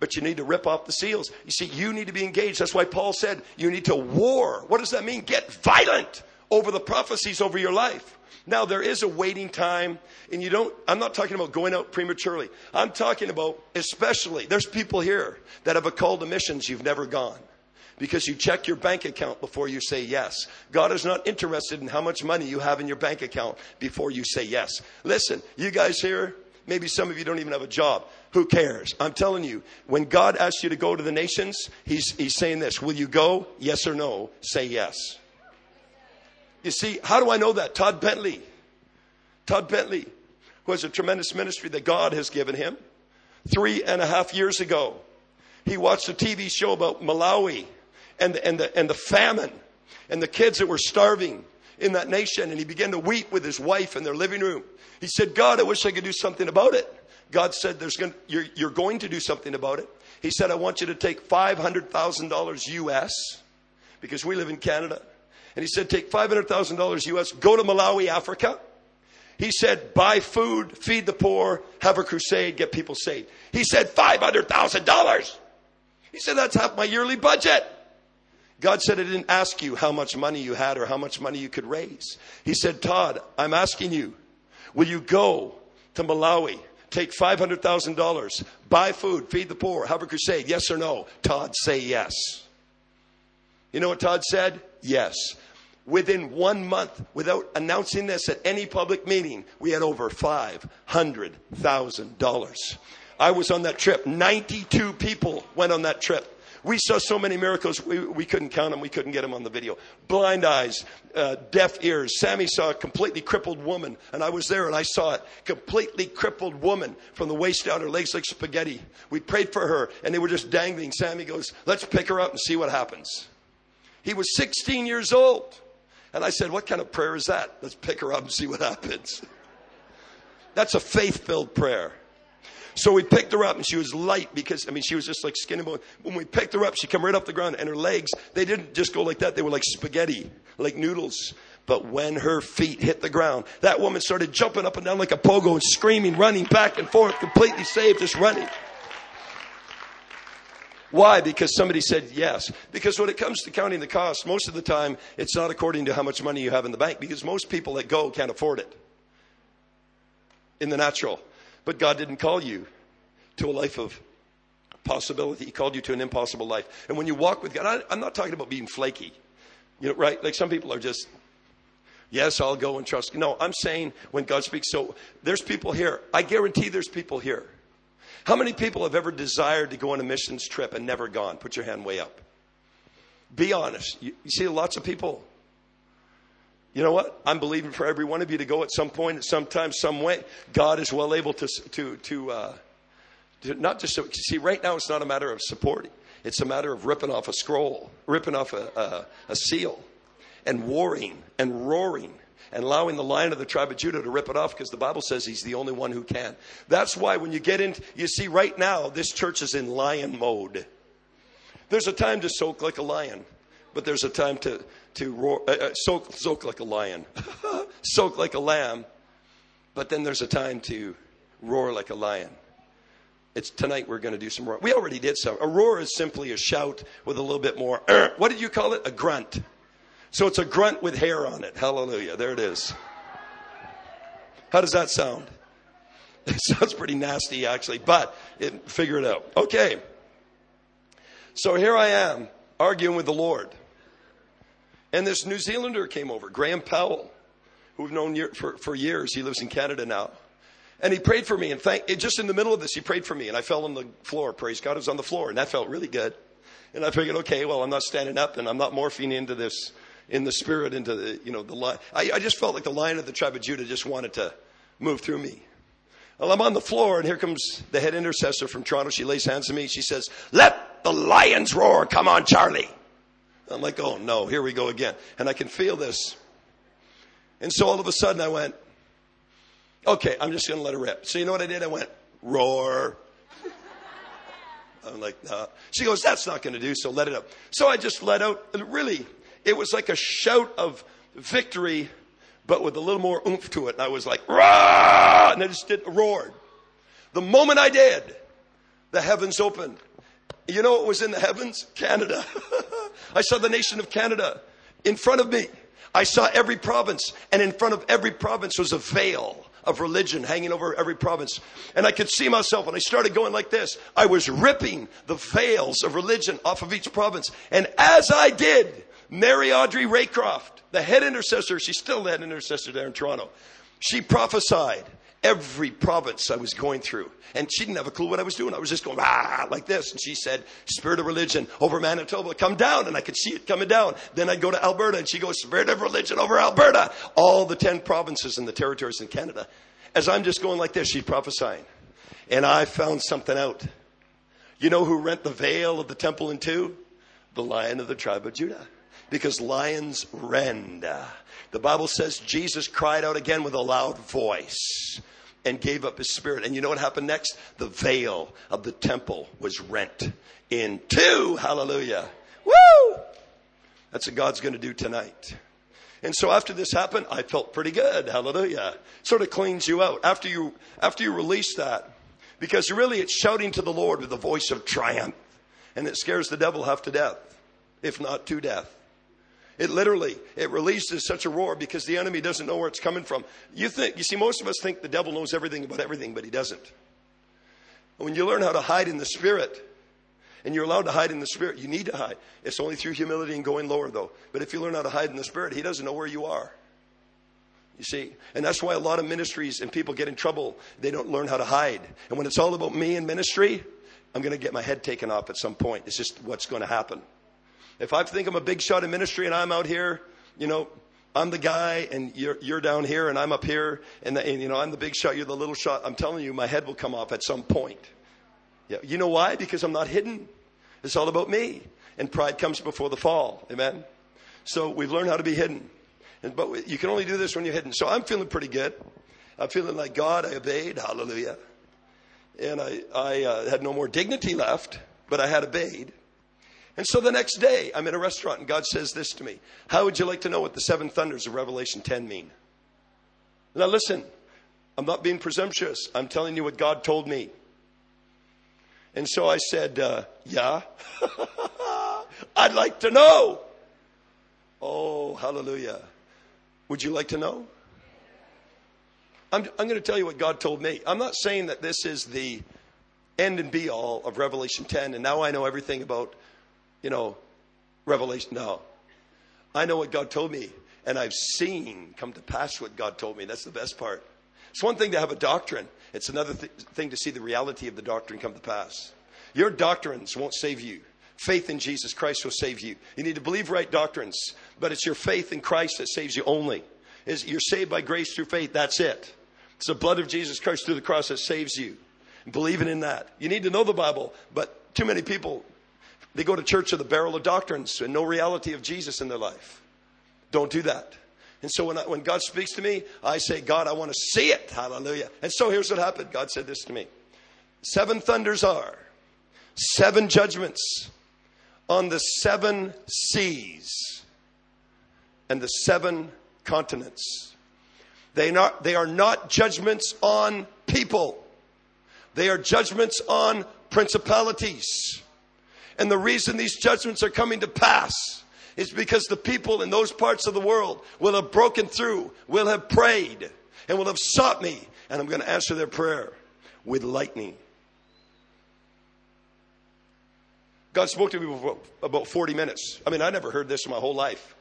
but you need to rip off the seals. You see, you need to be engaged. That's why Paul said you need to war. What does that mean? Get violent over the prophecies over your life. Now, there is a waiting time, and you don't, I'm not talking about going out prematurely. I'm talking about, especially, there's people here that have a call to missions you've never gone because you check your bank account before you say yes. God is not interested in how much money you have in your bank account before you say yes. Listen, you guys here, maybe some of you don't even have a job. Who cares? I'm telling you, when God asks you to go to the nations, He's, he's saying this Will you go? Yes or no? Say yes. You see, how do I know that? Todd Bentley. Todd Bentley, who has a tremendous ministry that God has given him. Three and a half years ago, he watched a TV show about Malawi and the, and the, and the famine and the kids that were starving in that nation. And he began to weep with his wife in their living room. He said, God, I wish I could do something about it. God said, There's going, you're, you're going to do something about it. He said, I want you to take $500,000 US because we live in Canada. And he said, Take $500,000 US, go to Malawi, Africa. He said, Buy food, feed the poor, have a crusade, get people saved. He said, $500,000. He said, That's half my yearly budget. God said, I didn't ask you how much money you had or how much money you could raise. He said, Todd, I'm asking you, will you go to Malawi, take $500,000, buy food, feed the poor, have a crusade? Yes or no? Todd, say yes. You know what Todd said? Yes. Within one month, without announcing this at any public meeting, we had over $500,000. I was on that trip. 92 people went on that trip. We saw so many miracles, we, we couldn't count them. We couldn't get them on the video. Blind eyes, uh, deaf ears. Sammy saw a completely crippled woman, and I was there and I saw it. Completely crippled woman from the waist down, her legs like spaghetti. We prayed for her, and they were just dangling. Sammy goes, Let's pick her up and see what happens. He was 16 years old. And I said, What kind of prayer is that? Let's pick her up and see what happens. [LAUGHS] That's a faith filled prayer. So we picked her up and she was light because, I mean, she was just like skin and bone. When we picked her up, she came right off the ground and her legs, they didn't just go like that. They were like spaghetti, like noodles. But when her feet hit the ground, that woman started jumping up and down like a pogo and screaming, running back and forth, completely saved, just running. Why? Because somebody said yes. Because when it comes to counting the cost, most of the time it's not according to how much money you have in the bank because most people that go can't afford it in the natural. But God didn't call you to a life of possibility. He called you to an impossible life. And when you walk with God, I, am not talking about being flaky, you know, right? Like some people are just, yes, I'll go and trust. No, I'm saying when God speaks. So there's people here. I guarantee there's people here how many people have ever desired to go on a missions trip and never gone? Put your hand way up. Be honest. You, you see lots of people. You know what? I'm believing for every one of you to go at some point, at some time, some way. God is well able to, to, to, uh, to not just so, see, right now it's not a matter of supporting. It's a matter of ripping off a scroll, ripping off a, a, a seal, and warring and roaring and allowing the lion of the tribe of Judah to rip it off because the Bible says he's the only one who can. That's why when you get in, you see right now, this church is in lion mode. There's a time to soak like a lion, but there's a time to, to roar, uh, uh soak, soak like a lion, [LAUGHS] soak like a lamb, but then there's a time to roar like a lion. It's tonight we're going to do some roar. We already did some. A roar is simply a shout with a little bit more. [CLEARS THROAT] what did you call it? A grunt. So it's a grunt with hair on it. Hallelujah. There it is. How does that sound? [LAUGHS] It sounds pretty nasty, actually, but it, figure it out. Okay. So here I am arguing with the Lord. And this New Zealander came over, Graham Powell, who we've known year, for, for years. He lives in Canada now. And he prayed for me. And thank, just in the middle of this, he prayed for me. And I fell on the floor. Praise God. I was on the floor. And that felt really good. And I figured, okay, well, I'm not standing up and I'm not morphing into this in the spirit into the, you know, the line. I, I just felt like the lion of the tribe of Judah just wanted to move through me. Well, I'm on the floor, and here comes the head intercessor from Toronto. She lays hands on me. She says, Let the lions roar. Come on, Charlie. I'm like, Oh, no, here we go again. And I can feel this. And so all of a sudden I went, Okay, I'm just going to let it rip. So you know what I did? I went, Roar. I'm like, nah. She goes, That's not going to do, so let it up. So I just let out, and really, it was like a shout of victory, but with a little more oomph to it. And I was like, Rah! and I just did roared. The moment I did, the heavens opened. You know what was in the heavens? Canada. [LAUGHS] I saw the nation of Canada in front of me. I saw every province, and in front of every province was a veil of religion hanging over every province. And I could see myself, and I started going like this. I was ripping the veils of religion off of each province. And as I did, Mary Audrey Raycroft, the head intercessor, she's still the head intercessor there in Toronto. She prophesied every province I was going through. And she didn't have a clue what I was doing. I was just going, ah, like this. And she said, Spirit of religion over Manitoba, come down. And I could see it coming down. Then I'd go to Alberta and she goes, Spirit of religion over Alberta. All the 10 provinces and the territories in Canada. As I'm just going like this, she's prophesying. And I found something out. You know who rent the veil of the temple in two? The lion of the tribe of Judah because lions rend. The Bible says Jesus cried out again with a loud voice and gave up his spirit. And you know what happened next? The veil of the temple was rent in two. Hallelujah. Woo! That's what God's going to do tonight. And so after this happened, I felt pretty good. Hallelujah. Sort of cleans you out after you, after you release that. Because really it's shouting to the Lord with a voice of triumph. And it scares the devil half to death. if not to death. It literally, it releases such a roar because the enemy doesn't know where it's coming from. You think, you see, most of us think the devil knows everything about everything, but he doesn't. When you learn how to hide in the spirit, and you're allowed to hide in the spirit, you need to hide. It's only through humility and going lower, though. But if you learn how to hide in the spirit, he doesn't know where you are. You see? And that's why a lot of ministries and people get in trouble. They don't learn how to hide. And when it's all about me and ministry, I'm going to get my head taken off at some point. It's just what's going to happen. If I think I'm a big shot in ministry and I'm out here, you know, I'm the guy and you're, you're down here and I'm up here and, the, and, you know, I'm the big shot, you're the little shot. I'm telling you, my head will come off at some point. Yeah. You know why? Because I'm not hidden. It's all about me. And pride comes before the fall. Amen. So we've learned how to be hidden. And, but you can only do this when you're hidden. So I'm feeling pretty good. I'm feeling like God, I obeyed. Hallelujah. And I, I uh, had no more dignity left, but I had obeyed. And so the next day, I'm in a restaurant and God says this to me How would you like to know what the seven thunders of Revelation 10 mean? Now, listen, I'm not being presumptuous. I'm telling you what God told me. And so I said, uh, Yeah, [LAUGHS] I'd like to know. Oh, hallelujah. Would you like to know? I'm, I'm going to tell you what God told me. I'm not saying that this is the end and be all of Revelation 10, and now I know everything about you know, revelation. No. I know what God told me, and I've seen come to pass what God told me. That's the best part. It's one thing to have a doctrine, it's another th- thing to see the reality of the doctrine come to pass. Your doctrines won't save you. Faith in Jesus Christ will save you. You need to believe right doctrines, but it's your faith in Christ that saves you only. Is you're saved by grace through faith. That's it. It's the blood of Jesus Christ through the cross that saves you. Believing in that. You need to know the Bible, but too many people they go to church with a barrel of doctrines and no reality of Jesus in their life. Don't do that. And so when, I, when God speaks to me, I say, God, I want to see it. Hallelujah. And so here's what happened God said this to me Seven thunders are seven judgments on the seven seas and the seven continents. They, not, they are not judgments on people, they are judgments on principalities. And the reason these judgments are coming to pass is because the people in those parts of the world will have broken through, will have prayed, and will have sought me. And I'm going to answer their prayer with lightning. God spoke to me for about 40 minutes. I mean, I never heard this in my whole life.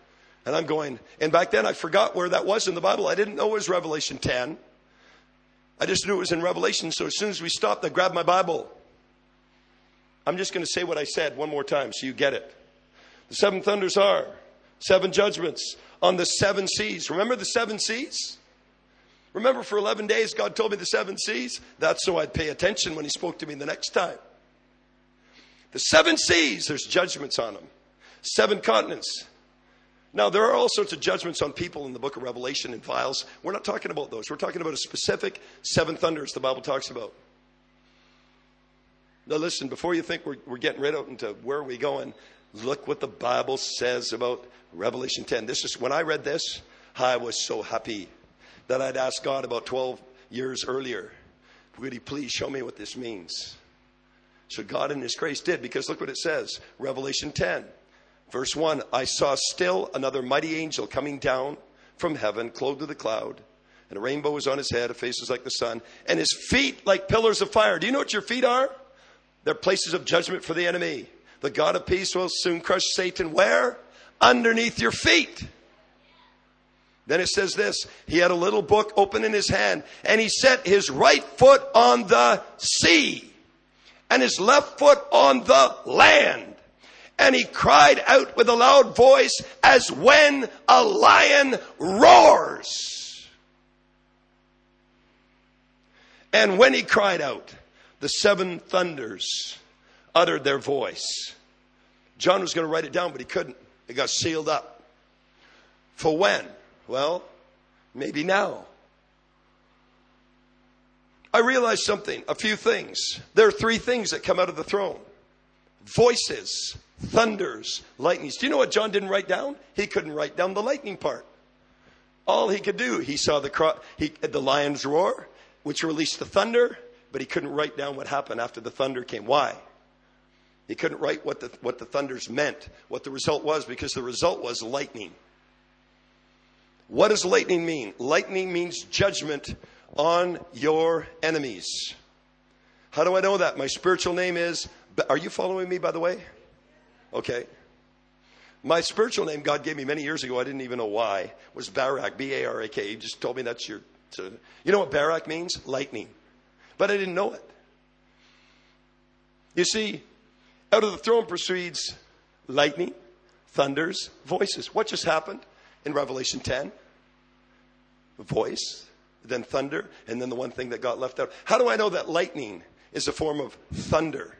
And I'm going, and back then I forgot where that was in the Bible. I didn't know it was Revelation 10. I just knew it was in Revelation. So as soon as we stopped, I grabbed my Bible I'm just going to say what I said one more time so you get it. The seven thunders are seven judgments on the seven seas. Remember the seven seas? Remember for 11 days God told me the seven seas? That's so I'd pay attention when He spoke to me the next time. The seven seas, there's judgments on them. Seven continents. Now, there are all sorts of judgments on people in the book of Revelation and vials. We're not talking about those. We're talking about a specific seven thunders the Bible talks about. Now, listen, before you think we're, we're getting rid of into where are we going, look what the Bible says about Revelation 10. This is when I read this, I was so happy that I'd asked God about 12 years earlier, would He please show me what this means? So God in His grace did, because look what it says Revelation 10, verse 1 I saw still another mighty angel coming down from heaven, clothed with a cloud, and a rainbow was on his head, a face was like the sun, and his feet like pillars of fire. Do you know what your feet are? They're places of judgment for the enemy. The God of peace will soon crush Satan where? Underneath your feet. Then it says this He had a little book open in his hand, and he set his right foot on the sea, and his left foot on the land. And he cried out with a loud voice as when a lion roars. And when he cried out, the seven thunders uttered their voice. John was going to write it down, but he couldn't. It got sealed up. For when? Well, maybe now. I realized something, a few things. There are three things that come out of the throne voices, thunders, lightnings. Do you know what John didn't write down? He couldn't write down the lightning part. All he could do, he saw the, he, the lion's roar, which released the thunder, but he couldn't write down what happened after the thunder came. Why? He couldn't write what the, what the thunders meant, what the result was, because the result was lightning. What does lightning mean? Lightning means judgment on your enemies. How do I know that? My spiritual name is, are you following me, by the way? Okay. My spiritual name God gave me many years ago, I didn't even know why, was Barak, B A R A K. He just told me that's your. You know what Barak means? Lightning. But I didn't know it. You see, out of the throne proceeds lightning, thunders, voices. What just happened in Revelation 10? A voice, then thunder, and then the one thing that got left out. How do I know that lightning is a form of thunder?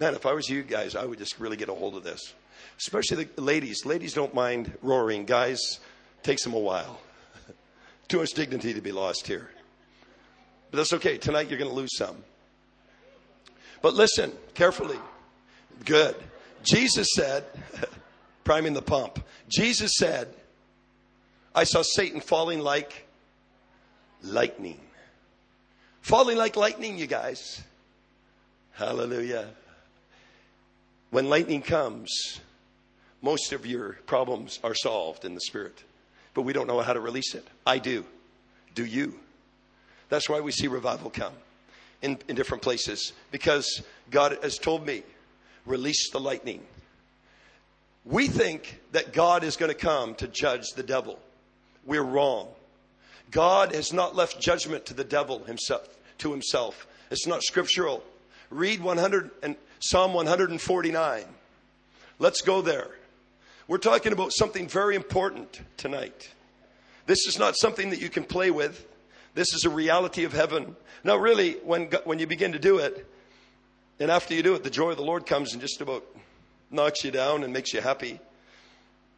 Man, if I was you guys, I would just really get a hold of this. Especially the ladies. Ladies don't mind roaring. Guys, takes them a while. [LAUGHS] Too much dignity to be lost here. But that's okay. Tonight you're going to lose some. But listen carefully. Good. Jesus said, [LAUGHS] priming the pump, Jesus said, I saw Satan falling like lightning. Falling like lightning, you guys. Hallelujah. When lightning comes, most of your problems are solved in the spirit, but we don't know how to release it. I do. Do you? That's why we see revival come in, in different places because God has told me release the lightning. We think that God is going to come to judge the devil. We're wrong. God has not left judgment to the devil himself, to himself. It's not scriptural. Read 100 and Psalm 149. Let's go there. We're talking about something very important tonight. This is not something that you can play with. This is a reality of heaven. Now, really, when, when you begin to do it, and after you do it, the joy of the Lord comes and just about knocks you down and makes you happy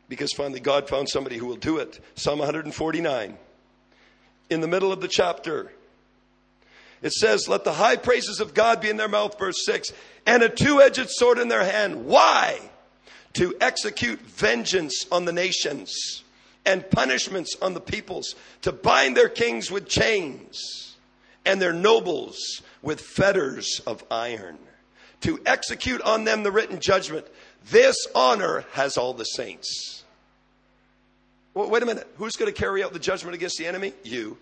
because finally God found somebody who will do it. Psalm 149. In the middle of the chapter, it says, Let the high praises of God be in their mouth, verse 6, and a two edged sword in their hand. Why? To execute vengeance on the nations and punishments on the peoples, to bind their kings with chains and their nobles with fetters of iron, to execute on them the written judgment. This honor has all the saints. Well, wait a minute. Who's going to carry out the judgment against the enemy? You.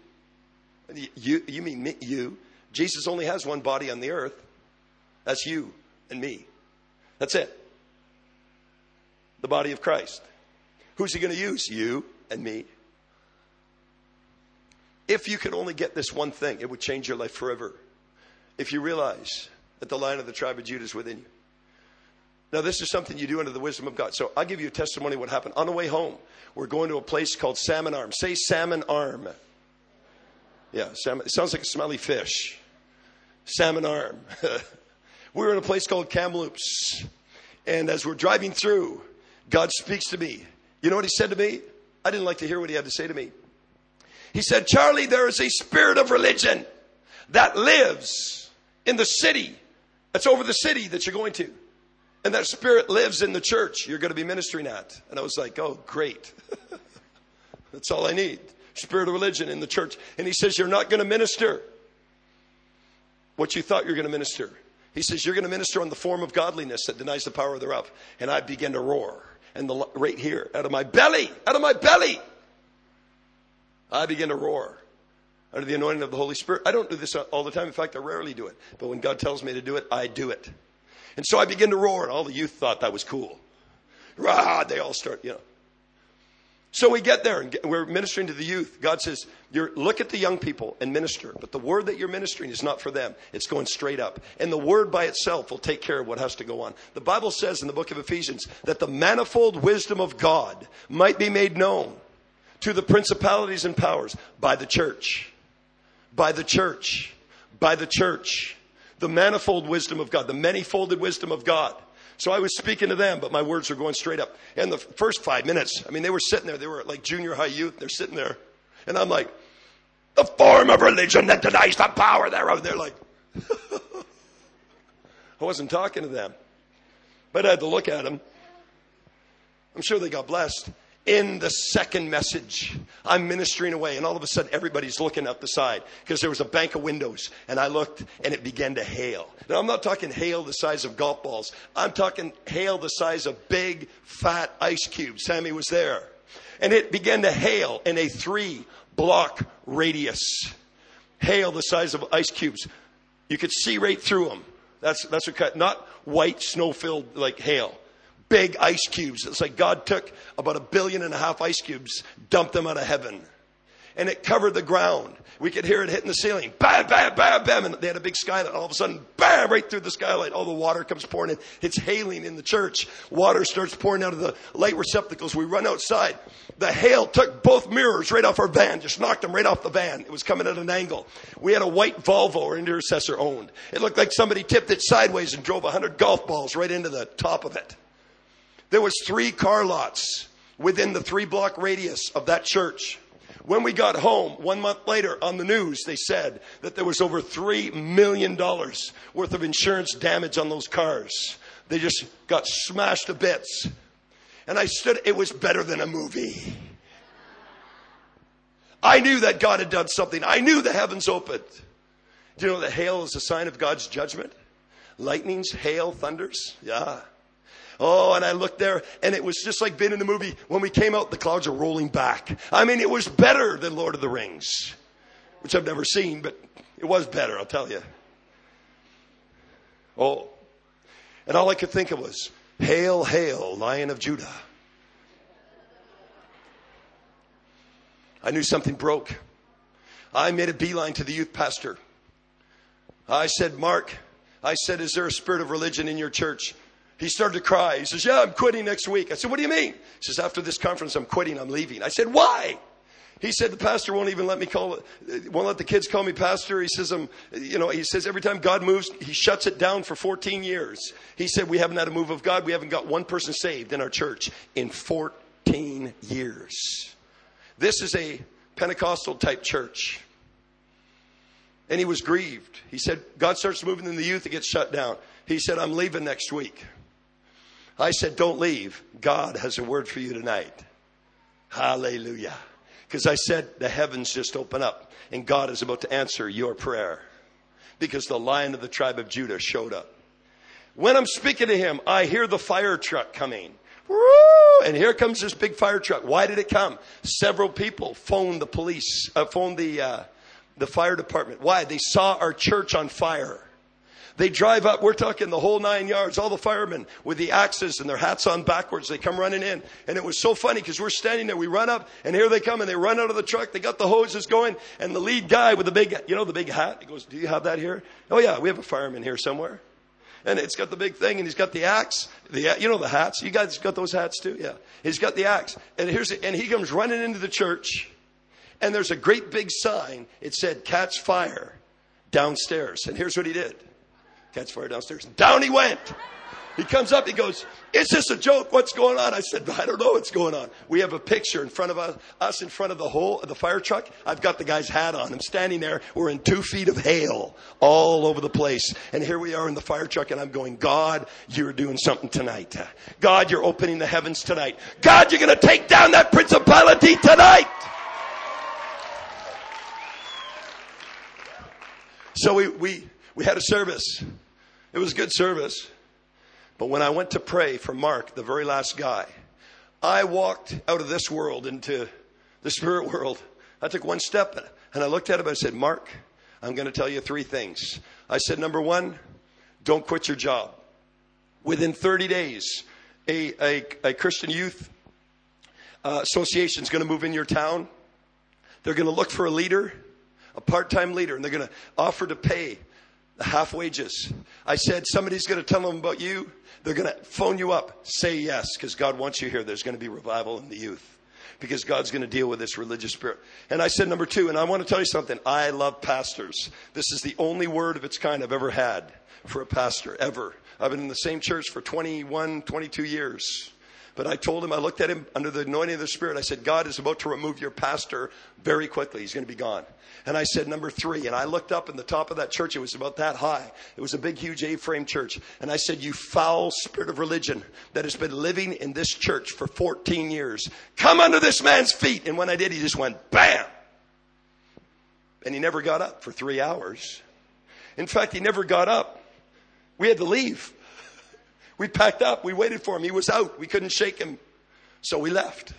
You, you mean me, you. Jesus only has one body on the earth. That's you and me. That's it. The body of Christ. Who's he going to use? You and me. If you could only get this one thing, it would change your life forever. If you realize that the lion of the tribe of Judah is within you. Now, this is something you do under the wisdom of God. So I'll give you a testimony of what happened. On the way home, we're going to a place called Salmon Arm. Say Salmon Arm. Yeah, salmon. It sounds like a smelly fish. Salmon Arm. we [LAUGHS] were in a place called Kamloops. And as we're driving through, God speaks to me. You know what he said to me? I didn't like to hear what he had to say to me. He said, Charlie, there is a spirit of religion that lives in the city. That's over the city that you're going to. And that spirit lives in the church you're going to be ministering at. And I was like, oh, great. [LAUGHS] That's all I need. Spirit of religion in the church. And he says, you're not going to minister what you thought you're going to minister. He says, you're going to minister on the form of godliness that denies the power thereof. And I began to roar and the, right here, out of my belly, out of my belly, I begin to roar under the anointing of the Holy Spirit. I don't do this all the time. In fact, I rarely do it. But when God tells me to do it, I do it. And so I begin to roar, and all the youth thought that was cool. Rah, they all start, you know. So we get there and we're ministering to the youth. God says, look at the young people and minister, but the word that you're ministering is not for them. It's going straight up. And the word by itself will take care of what has to go on. The Bible says in the book of Ephesians that the manifold wisdom of God might be made known to the principalities and powers by the church. By the church. By the church. The manifold wisdom of God, the many-folded wisdom of God. So I was speaking to them, but my words were going straight up. And the first five minutes, I mean, they were sitting there. They were like junior high youth. They're sitting there. And I'm like, the form of religion that denies the power thereof. They're like, [LAUGHS] I wasn't talking to them, but I had to look at them. I'm sure they got blessed. In the second message, I'm ministering away, and all of a sudden everybody's looking out the side because there was a bank of windows, and I looked and it began to hail. Now, I'm not talking hail the size of golf balls, I'm talking hail the size of big, fat ice cubes. Sammy was there. And it began to hail in a three block radius. Hail the size of ice cubes. You could see right through them. That's, that's what cut, not white snow filled like hail big ice cubes. It's like God took about a billion and a half ice cubes, dumped them out of heaven. And it covered the ground. We could hear it hitting the ceiling. Bam, bam, bam, bam. And they had a big skylight. All of a sudden, bam, right through the skylight. All the water comes pouring in. It's hailing in the church. Water starts pouring out of the light receptacles. We run outside. The hail took both mirrors right off our van, just knocked them right off the van. It was coming at an angle. We had a white Volvo our intercessor owned. It looked like somebody tipped it sideways and drove a hundred golf balls right into the top of it. There was three car lots within the three block radius of that church. When we got home, one month later on the news, they said that there was over $3 million worth of insurance damage on those cars. They just got smashed to bits. And I stood, it was better than a movie. I knew that God had done something. I knew the heavens opened. Do you know that hail is a sign of God's judgment? Lightnings, hail, thunders? Yeah. Oh, and I looked there and it was just like being in the movie. When we came out, the clouds are rolling back. I mean, it was better than Lord of the Rings, which I've never seen, but it was better, I'll tell you. Oh, and all I could think of was, Hail, hail, Lion of Judah. I knew something broke. I made a beeline to the youth pastor. I said, Mark, I said, is there a spirit of religion in your church? He started to cry. He says, Yeah, I'm quitting next week. I said, What do you mean? He says, After this conference, I'm quitting. I'm leaving. I said, Why? He said, The pastor won't even let me call won't let the kids call me pastor. He says, I'm, you know, he says, every time God moves, he shuts it down for 14 years. He said, We haven't had a move of God. We haven't got one person saved in our church in 14 years. This is a Pentecostal type church. And he was grieved. He said, God starts moving in the youth, it gets shut down. He said, I'm leaving next week. I said, Don't leave. God has a word for you tonight. Hallelujah. Because I said, The heavens just open up, and God is about to answer your prayer. Because the lion of the tribe of Judah showed up. When I'm speaking to him, I hear the fire truck coming. And here comes this big fire truck. Why did it come? Several people phoned the police, uh, phoned the, uh, the fire department. Why? They saw our church on fire. They drive up, we're talking the whole nine yards, all the firemen with the axes and their hats on backwards. They come running in. And it was so funny because we're standing there. We run up and here they come and they run out of the truck. They got the hoses going and the lead guy with the big, you know, the big hat. He goes, do you have that here? Oh yeah, we have a fireman here somewhere. And it's got the big thing and he's got the axe. The, you know the hats. You guys got those hats too? Yeah. He's got the axe. And here's, and he comes running into the church and there's a great big sign. It said, catch fire downstairs. And here's what he did catch fire downstairs. Down he went. He comes up, he goes, Is this a joke? What's going on? I said, I don't know what's going on. We have a picture in front of us, us in front of the hole of the fire truck. I've got the guy's hat on. I'm standing there. We're in two feet of hail all over the place. And here we are in the fire truck, and I'm going, God, you're doing something tonight. God, you're opening the heavens tonight. God, you're going to take down that principality tonight. So we, we, we had a service. It was good service. But when I went to pray for Mark, the very last guy, I walked out of this world into the spirit world. I took one step and I looked at him and I said, Mark, I'm going to tell you three things. I said, number one, don't quit your job. Within 30 days, a, a, a Christian youth uh, association is going to move in your town. They're going to look for a leader, a part time leader, and they're going to offer to pay half wages. I said, somebody's going to tell them about you. They're going to phone you up. Say yes, because God wants you here. There's going to be revival in the youth because God's going to deal with this religious spirit. And I said, number two, and I want to tell you something. I love pastors. This is the only word of its kind I've ever had for a pastor, ever. I've been in the same church for 21, 22 years. But I told him, I looked at him under the anointing of the Spirit. I said, God is about to remove your pastor very quickly. He's going to be gone. And I said, number three. And I looked up in the top of that church. It was about that high. It was a big, huge A-frame church. And I said, you foul spirit of religion that has been living in this church for 14 years. Come under this man's feet. And when I did, he just went bam. And he never got up for three hours. In fact, he never got up. We had to leave. We packed up. We waited for him. He was out. We couldn't shake him. So we left.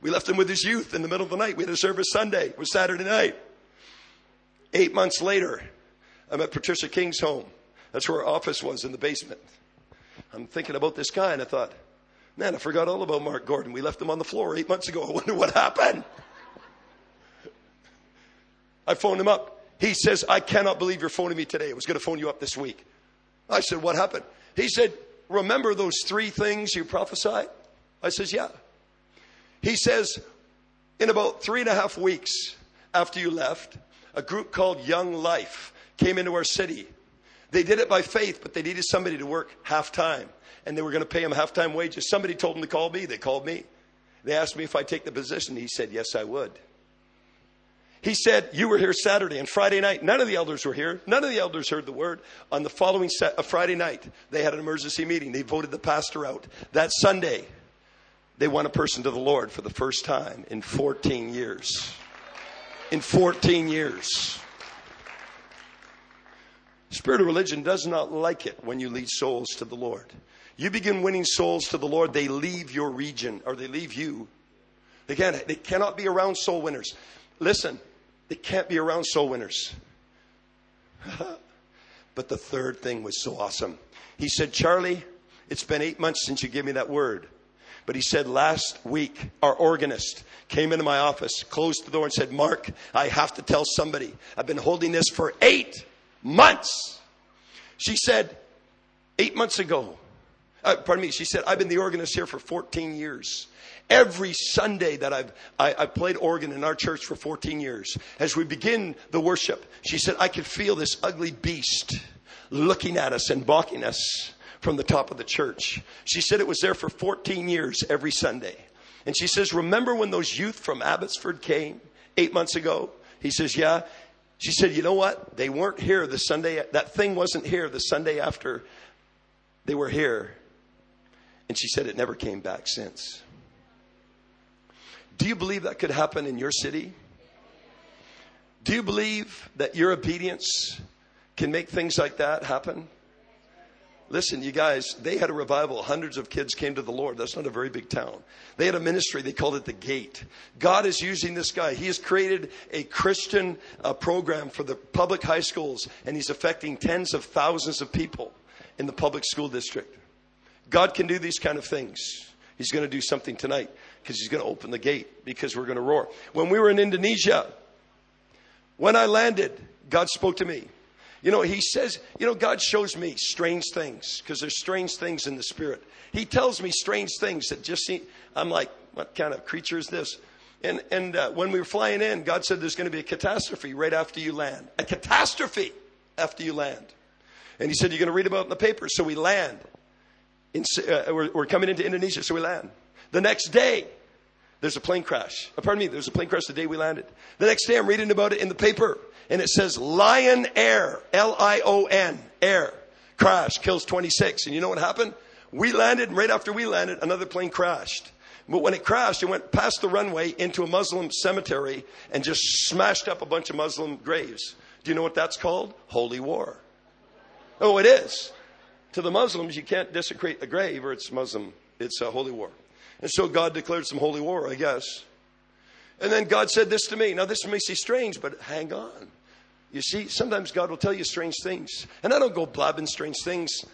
We left him with his youth in the middle of the night. We had a service Sunday. It was Saturday night. Eight months later, I'm at Patricia King's home. That's where our office was in the basement. I'm thinking about this guy and I thought, man, I forgot all about Mark Gordon. We left him on the floor eight months ago. I wonder what happened. I phoned him up. He says, I cannot believe you're phoning me today. I was going to phone you up this week. I said, What happened? He said, Remember those three things you prophesied? I says, Yeah. He says, In about three and a half weeks after you left, a group called Young Life came into our city. They did it by faith, but they needed somebody to work half time. And they were going to pay them half time wages. Somebody told them to call me. They called me. They asked me if I'd take the position. He said, Yes, I would. He said, You were here Saturday and Friday night. None of the elders were here. None of the elders heard the word. On the following uh, Friday night, they had an emergency meeting. They voted the pastor out. That Sunday, they won a person to the Lord for the first time in 14 years. In 14 years. Spirit of religion does not like it when you lead souls to the Lord. You begin winning souls to the Lord, they leave your region or they leave you. They, can't, they cannot be around soul winners. Listen, they can't be around soul winners. [LAUGHS] but the third thing was so awesome. He said, Charlie, it's been eight months since you gave me that word. But he said last week, our organist came into my office, closed the door, and said, Mark, I have to tell somebody. I've been holding this for eight months. She said, eight months ago, uh, pardon me, she said, I've been the organist here for 14 years. Every Sunday that I've I, I played organ in our church for 14 years, as we begin the worship, she said, I could feel this ugly beast looking at us and balking us from the top of the church. She said it was there for 14 years every Sunday. And she says, Remember when those youth from Abbotsford came eight months ago? He says, Yeah. She said, You know what? They weren't here the Sunday, that thing wasn't here the Sunday after they were here. And she said, It never came back since. Do you believe that could happen in your city? Do you believe that your obedience can make things like that happen? Listen, you guys, they had a revival. Hundreds of kids came to the Lord. That's not a very big town. They had a ministry. They called it the Gate. God is using this guy. He has created a Christian uh, program for the public high schools, and he's affecting tens of thousands of people in the public school district. God can do these kind of things. He's going to do something tonight because he's going to open the gate because we're going to roar. When we were in Indonesia, when I landed, God spoke to me. You know, he says, you know, God shows me strange things because there's strange things in the spirit. He tells me strange things that just seem, I'm like, what kind of creature is this? And, and uh, when we were flying in, God said there's going to be a catastrophe right after you land. A catastrophe after you land. And he said, you're going to read about it in the paper. So we land. In, uh, we're, we're coming into Indonesia, so we land. The next day, there's a plane crash. Pardon me, there's a plane crash the day we landed. The next day, I'm reading about it in the paper, and it says Lion Air, L-I-O-N, Air, crash, kills 26. And you know what happened? We landed, and right after we landed, another plane crashed. But when it crashed, it went past the runway into a Muslim cemetery and just smashed up a bunch of Muslim graves. Do you know what that's called? Holy war. Oh, it is. To the Muslims, you can't desecrate a grave or it's Muslim. It's a holy war. And so God declared some holy war, I guess. And then God said this to me. Now, this may seem strange, but hang on. You see, sometimes God will tell you strange things. And I don't go blabbing strange things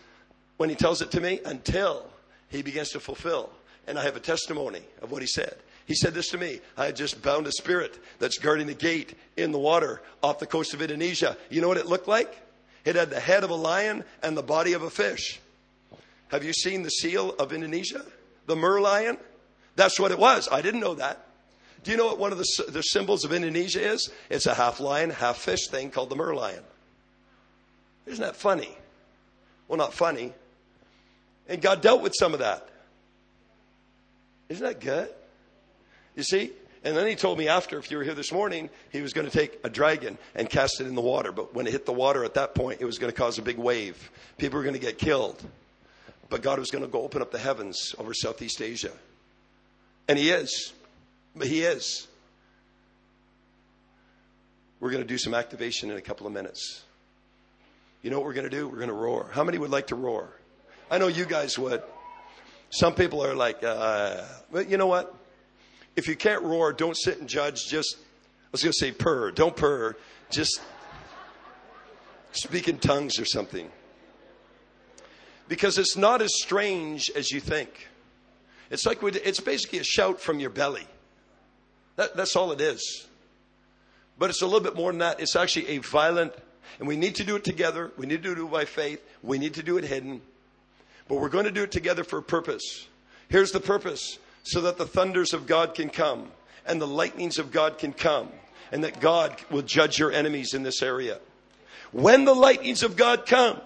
when He tells it to me until He begins to fulfill. And I have a testimony of what He said. He said this to me I had just bound a spirit that's guarding the gate in the water off the coast of Indonesia. You know what it looked like? It had the head of a lion and the body of a fish. Have you seen the seal of Indonesia? the merlion? That's what it was. I didn't know that. Do you know what one of the, the symbols of Indonesia is? It's a half lion, half fish thing called the merlion. Isn't that funny? Well, not funny. And God dealt with some of that. Isn't that good? You see? And then he told me after, if you were here this morning, he was going to take a dragon and cast it in the water. But when it hit the water at that point, it was going to cause a big wave. People were going to get killed. But God was going to go open up the heavens over Southeast Asia. And he is. But he is. We're going to do some activation in a couple of minutes. You know what we're going to do? We're going to roar. How many would like to roar? I know you guys would. Some people are like, uh, but you know what? If you can't roar, don't sit and judge. Just, I was going to say purr. Don't purr. Just speak in tongues or something. Because it's not as strange as you think. It's like, it's basically a shout from your belly. That, that's all it is. But it's a little bit more than that. It's actually a violent, and we need to do it together. We need to do it by faith. We need to do it hidden. But we're going to do it together for a purpose. Here's the purpose so that the thunders of God can come and the lightnings of God can come and that God will judge your enemies in this area. When the lightnings of God come,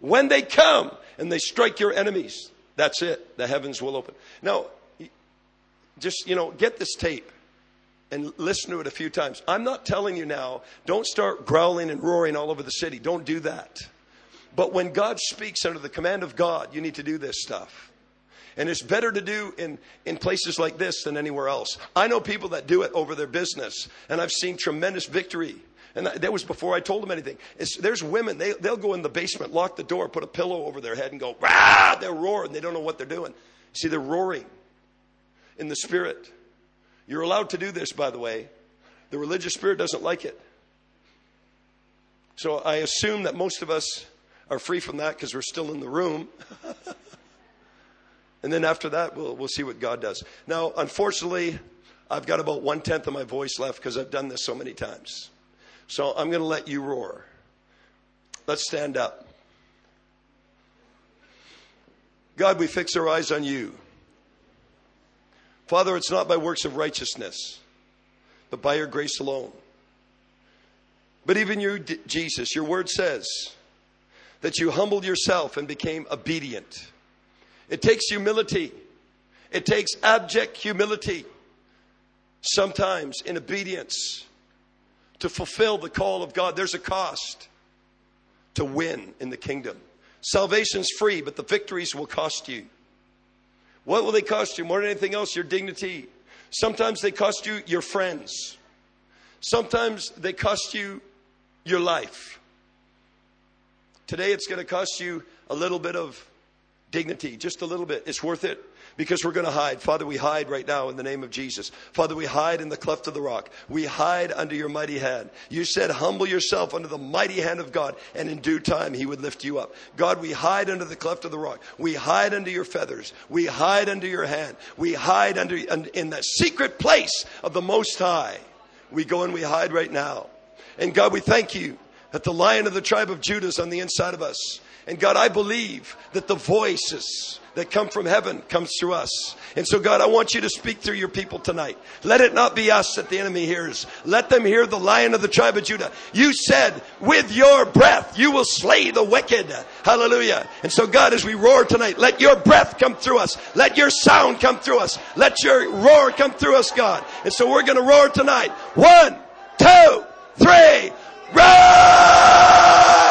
when they come and they strike your enemies, that's it. The heavens will open. Now, just, you know, get this tape and listen to it a few times. I'm not telling you now, don't start growling and roaring all over the city. Don't do that. But when God speaks under the command of God, you need to do this stuff. And it's better to do in, in places like this than anywhere else. I know people that do it over their business, and I've seen tremendous victory. And that, was before I told them anything. It's, there's women, they, they'll go in the basement, lock the door, put a pillow over their head, and go, rah! They're roaring. They don't know what they're doing. See, they're roaring in the spirit. You're allowed to do this, by the way. The religious spirit doesn't like it. So I assume that most of us are free from that because we're still in the room. [LAUGHS] and then after that, we'll, we'll see what God does. Now, unfortunately, I've got about one tenth of my voice left because I've done this so many times. So I'm going to let you roar. Let's stand up. God, we fix our eyes on you. Father, it's not by works of righteousness, but by your grace alone. But even you, Jesus, your word says that you humbled yourself and became obedient. It takes humility, it takes abject humility, sometimes in obedience, to fulfill the call of God. There's a cost to win in the kingdom. Salvation's free, but the victories will cost you. What will they cost you? More than anything else, your dignity. Sometimes they cost you your friends. Sometimes they cost you your life. Today it's going to cost you a little bit of dignity, just a little bit. It's worth it because we're going to hide. Father, we hide right now in the name of Jesus. Father, we hide in the cleft of the rock. We hide under your mighty hand. You said, humble yourself under the mighty hand of God, and in due time he would lift you up. God, we hide under the cleft of the rock. We hide under your feathers. We hide under your hand. We hide under, in that secret place of the Most High. We go and we hide right now. And God, we thank you that the lion of the tribe of Judah is on the inside of us. And God, I believe that the voices that come from heaven comes through us. And so God, I want you to speak through your people tonight. Let it not be us that the enemy hears. Let them hear the lion of the tribe of Judah. You said, with your breath, you will slay the wicked. Hallelujah. And so God, as we roar tonight, let your breath come through us. Let your sound come through us. Let your roar come through us, God. And so we're going to roar tonight. One, two, three, roar!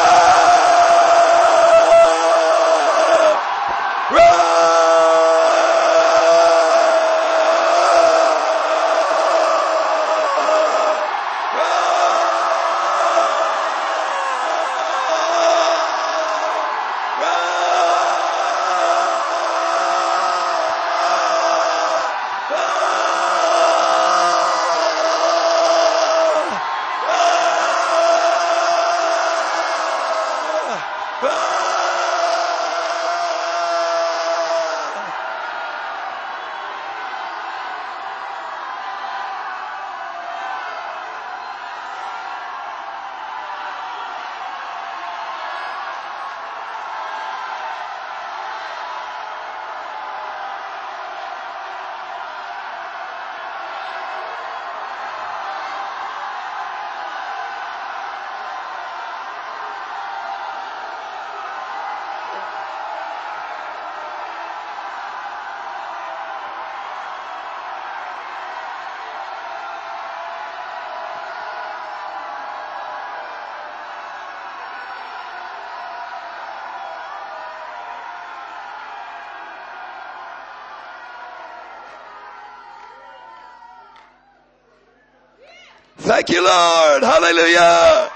Thank you, Lord. Hallelujah.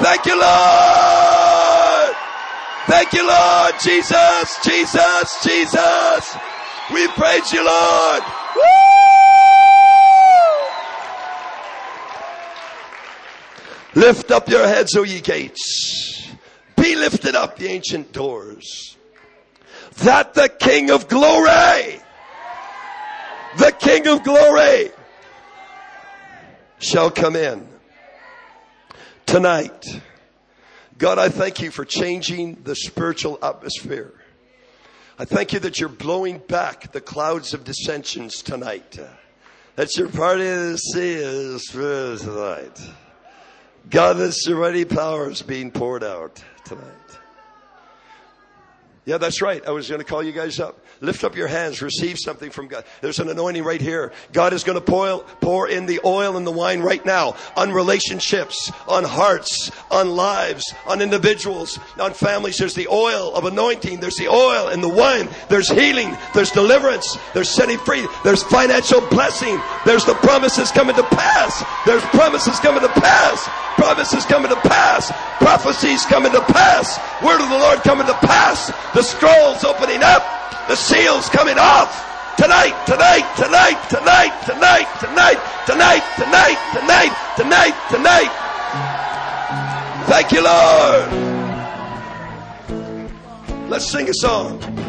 Thank you, Lord. Thank you, Lord. Jesus, Jesus, Jesus. We praise you, Lord. Woo! Lift up your heads, O ye gates. Be lifted up, the ancient doors. That the King of glory, the King of glory shall come in tonight. God, I thank you for changing the spiritual atmosphere. I thank you that you're blowing back the clouds of dissensions tonight. That your party of the sea is tonight. God, this mighty power is being poured out tonight. Yeah, that's right. I was going to call you guys up. Lift up your hands, receive something from God. There's an anointing right here. God is going to pour, pour in the oil and the wine right now on relationships, on hearts, on lives, on individuals, on families. There's the oil of anointing. There's the oil and the wine. There's healing. There's deliverance. There's setting free. There's financial blessing. There's the promises coming to pass. There's promises coming to pass. Promises coming to pass. Prophecies coming to pass. Word of the Lord coming to pass. The scrolls opening up. The seal's coming off. Tonight, tonight, tonight, tonight, tonight, tonight, tonight, tonight, tonight, tonight, tonight. Thank you, Lord. Let's sing a song.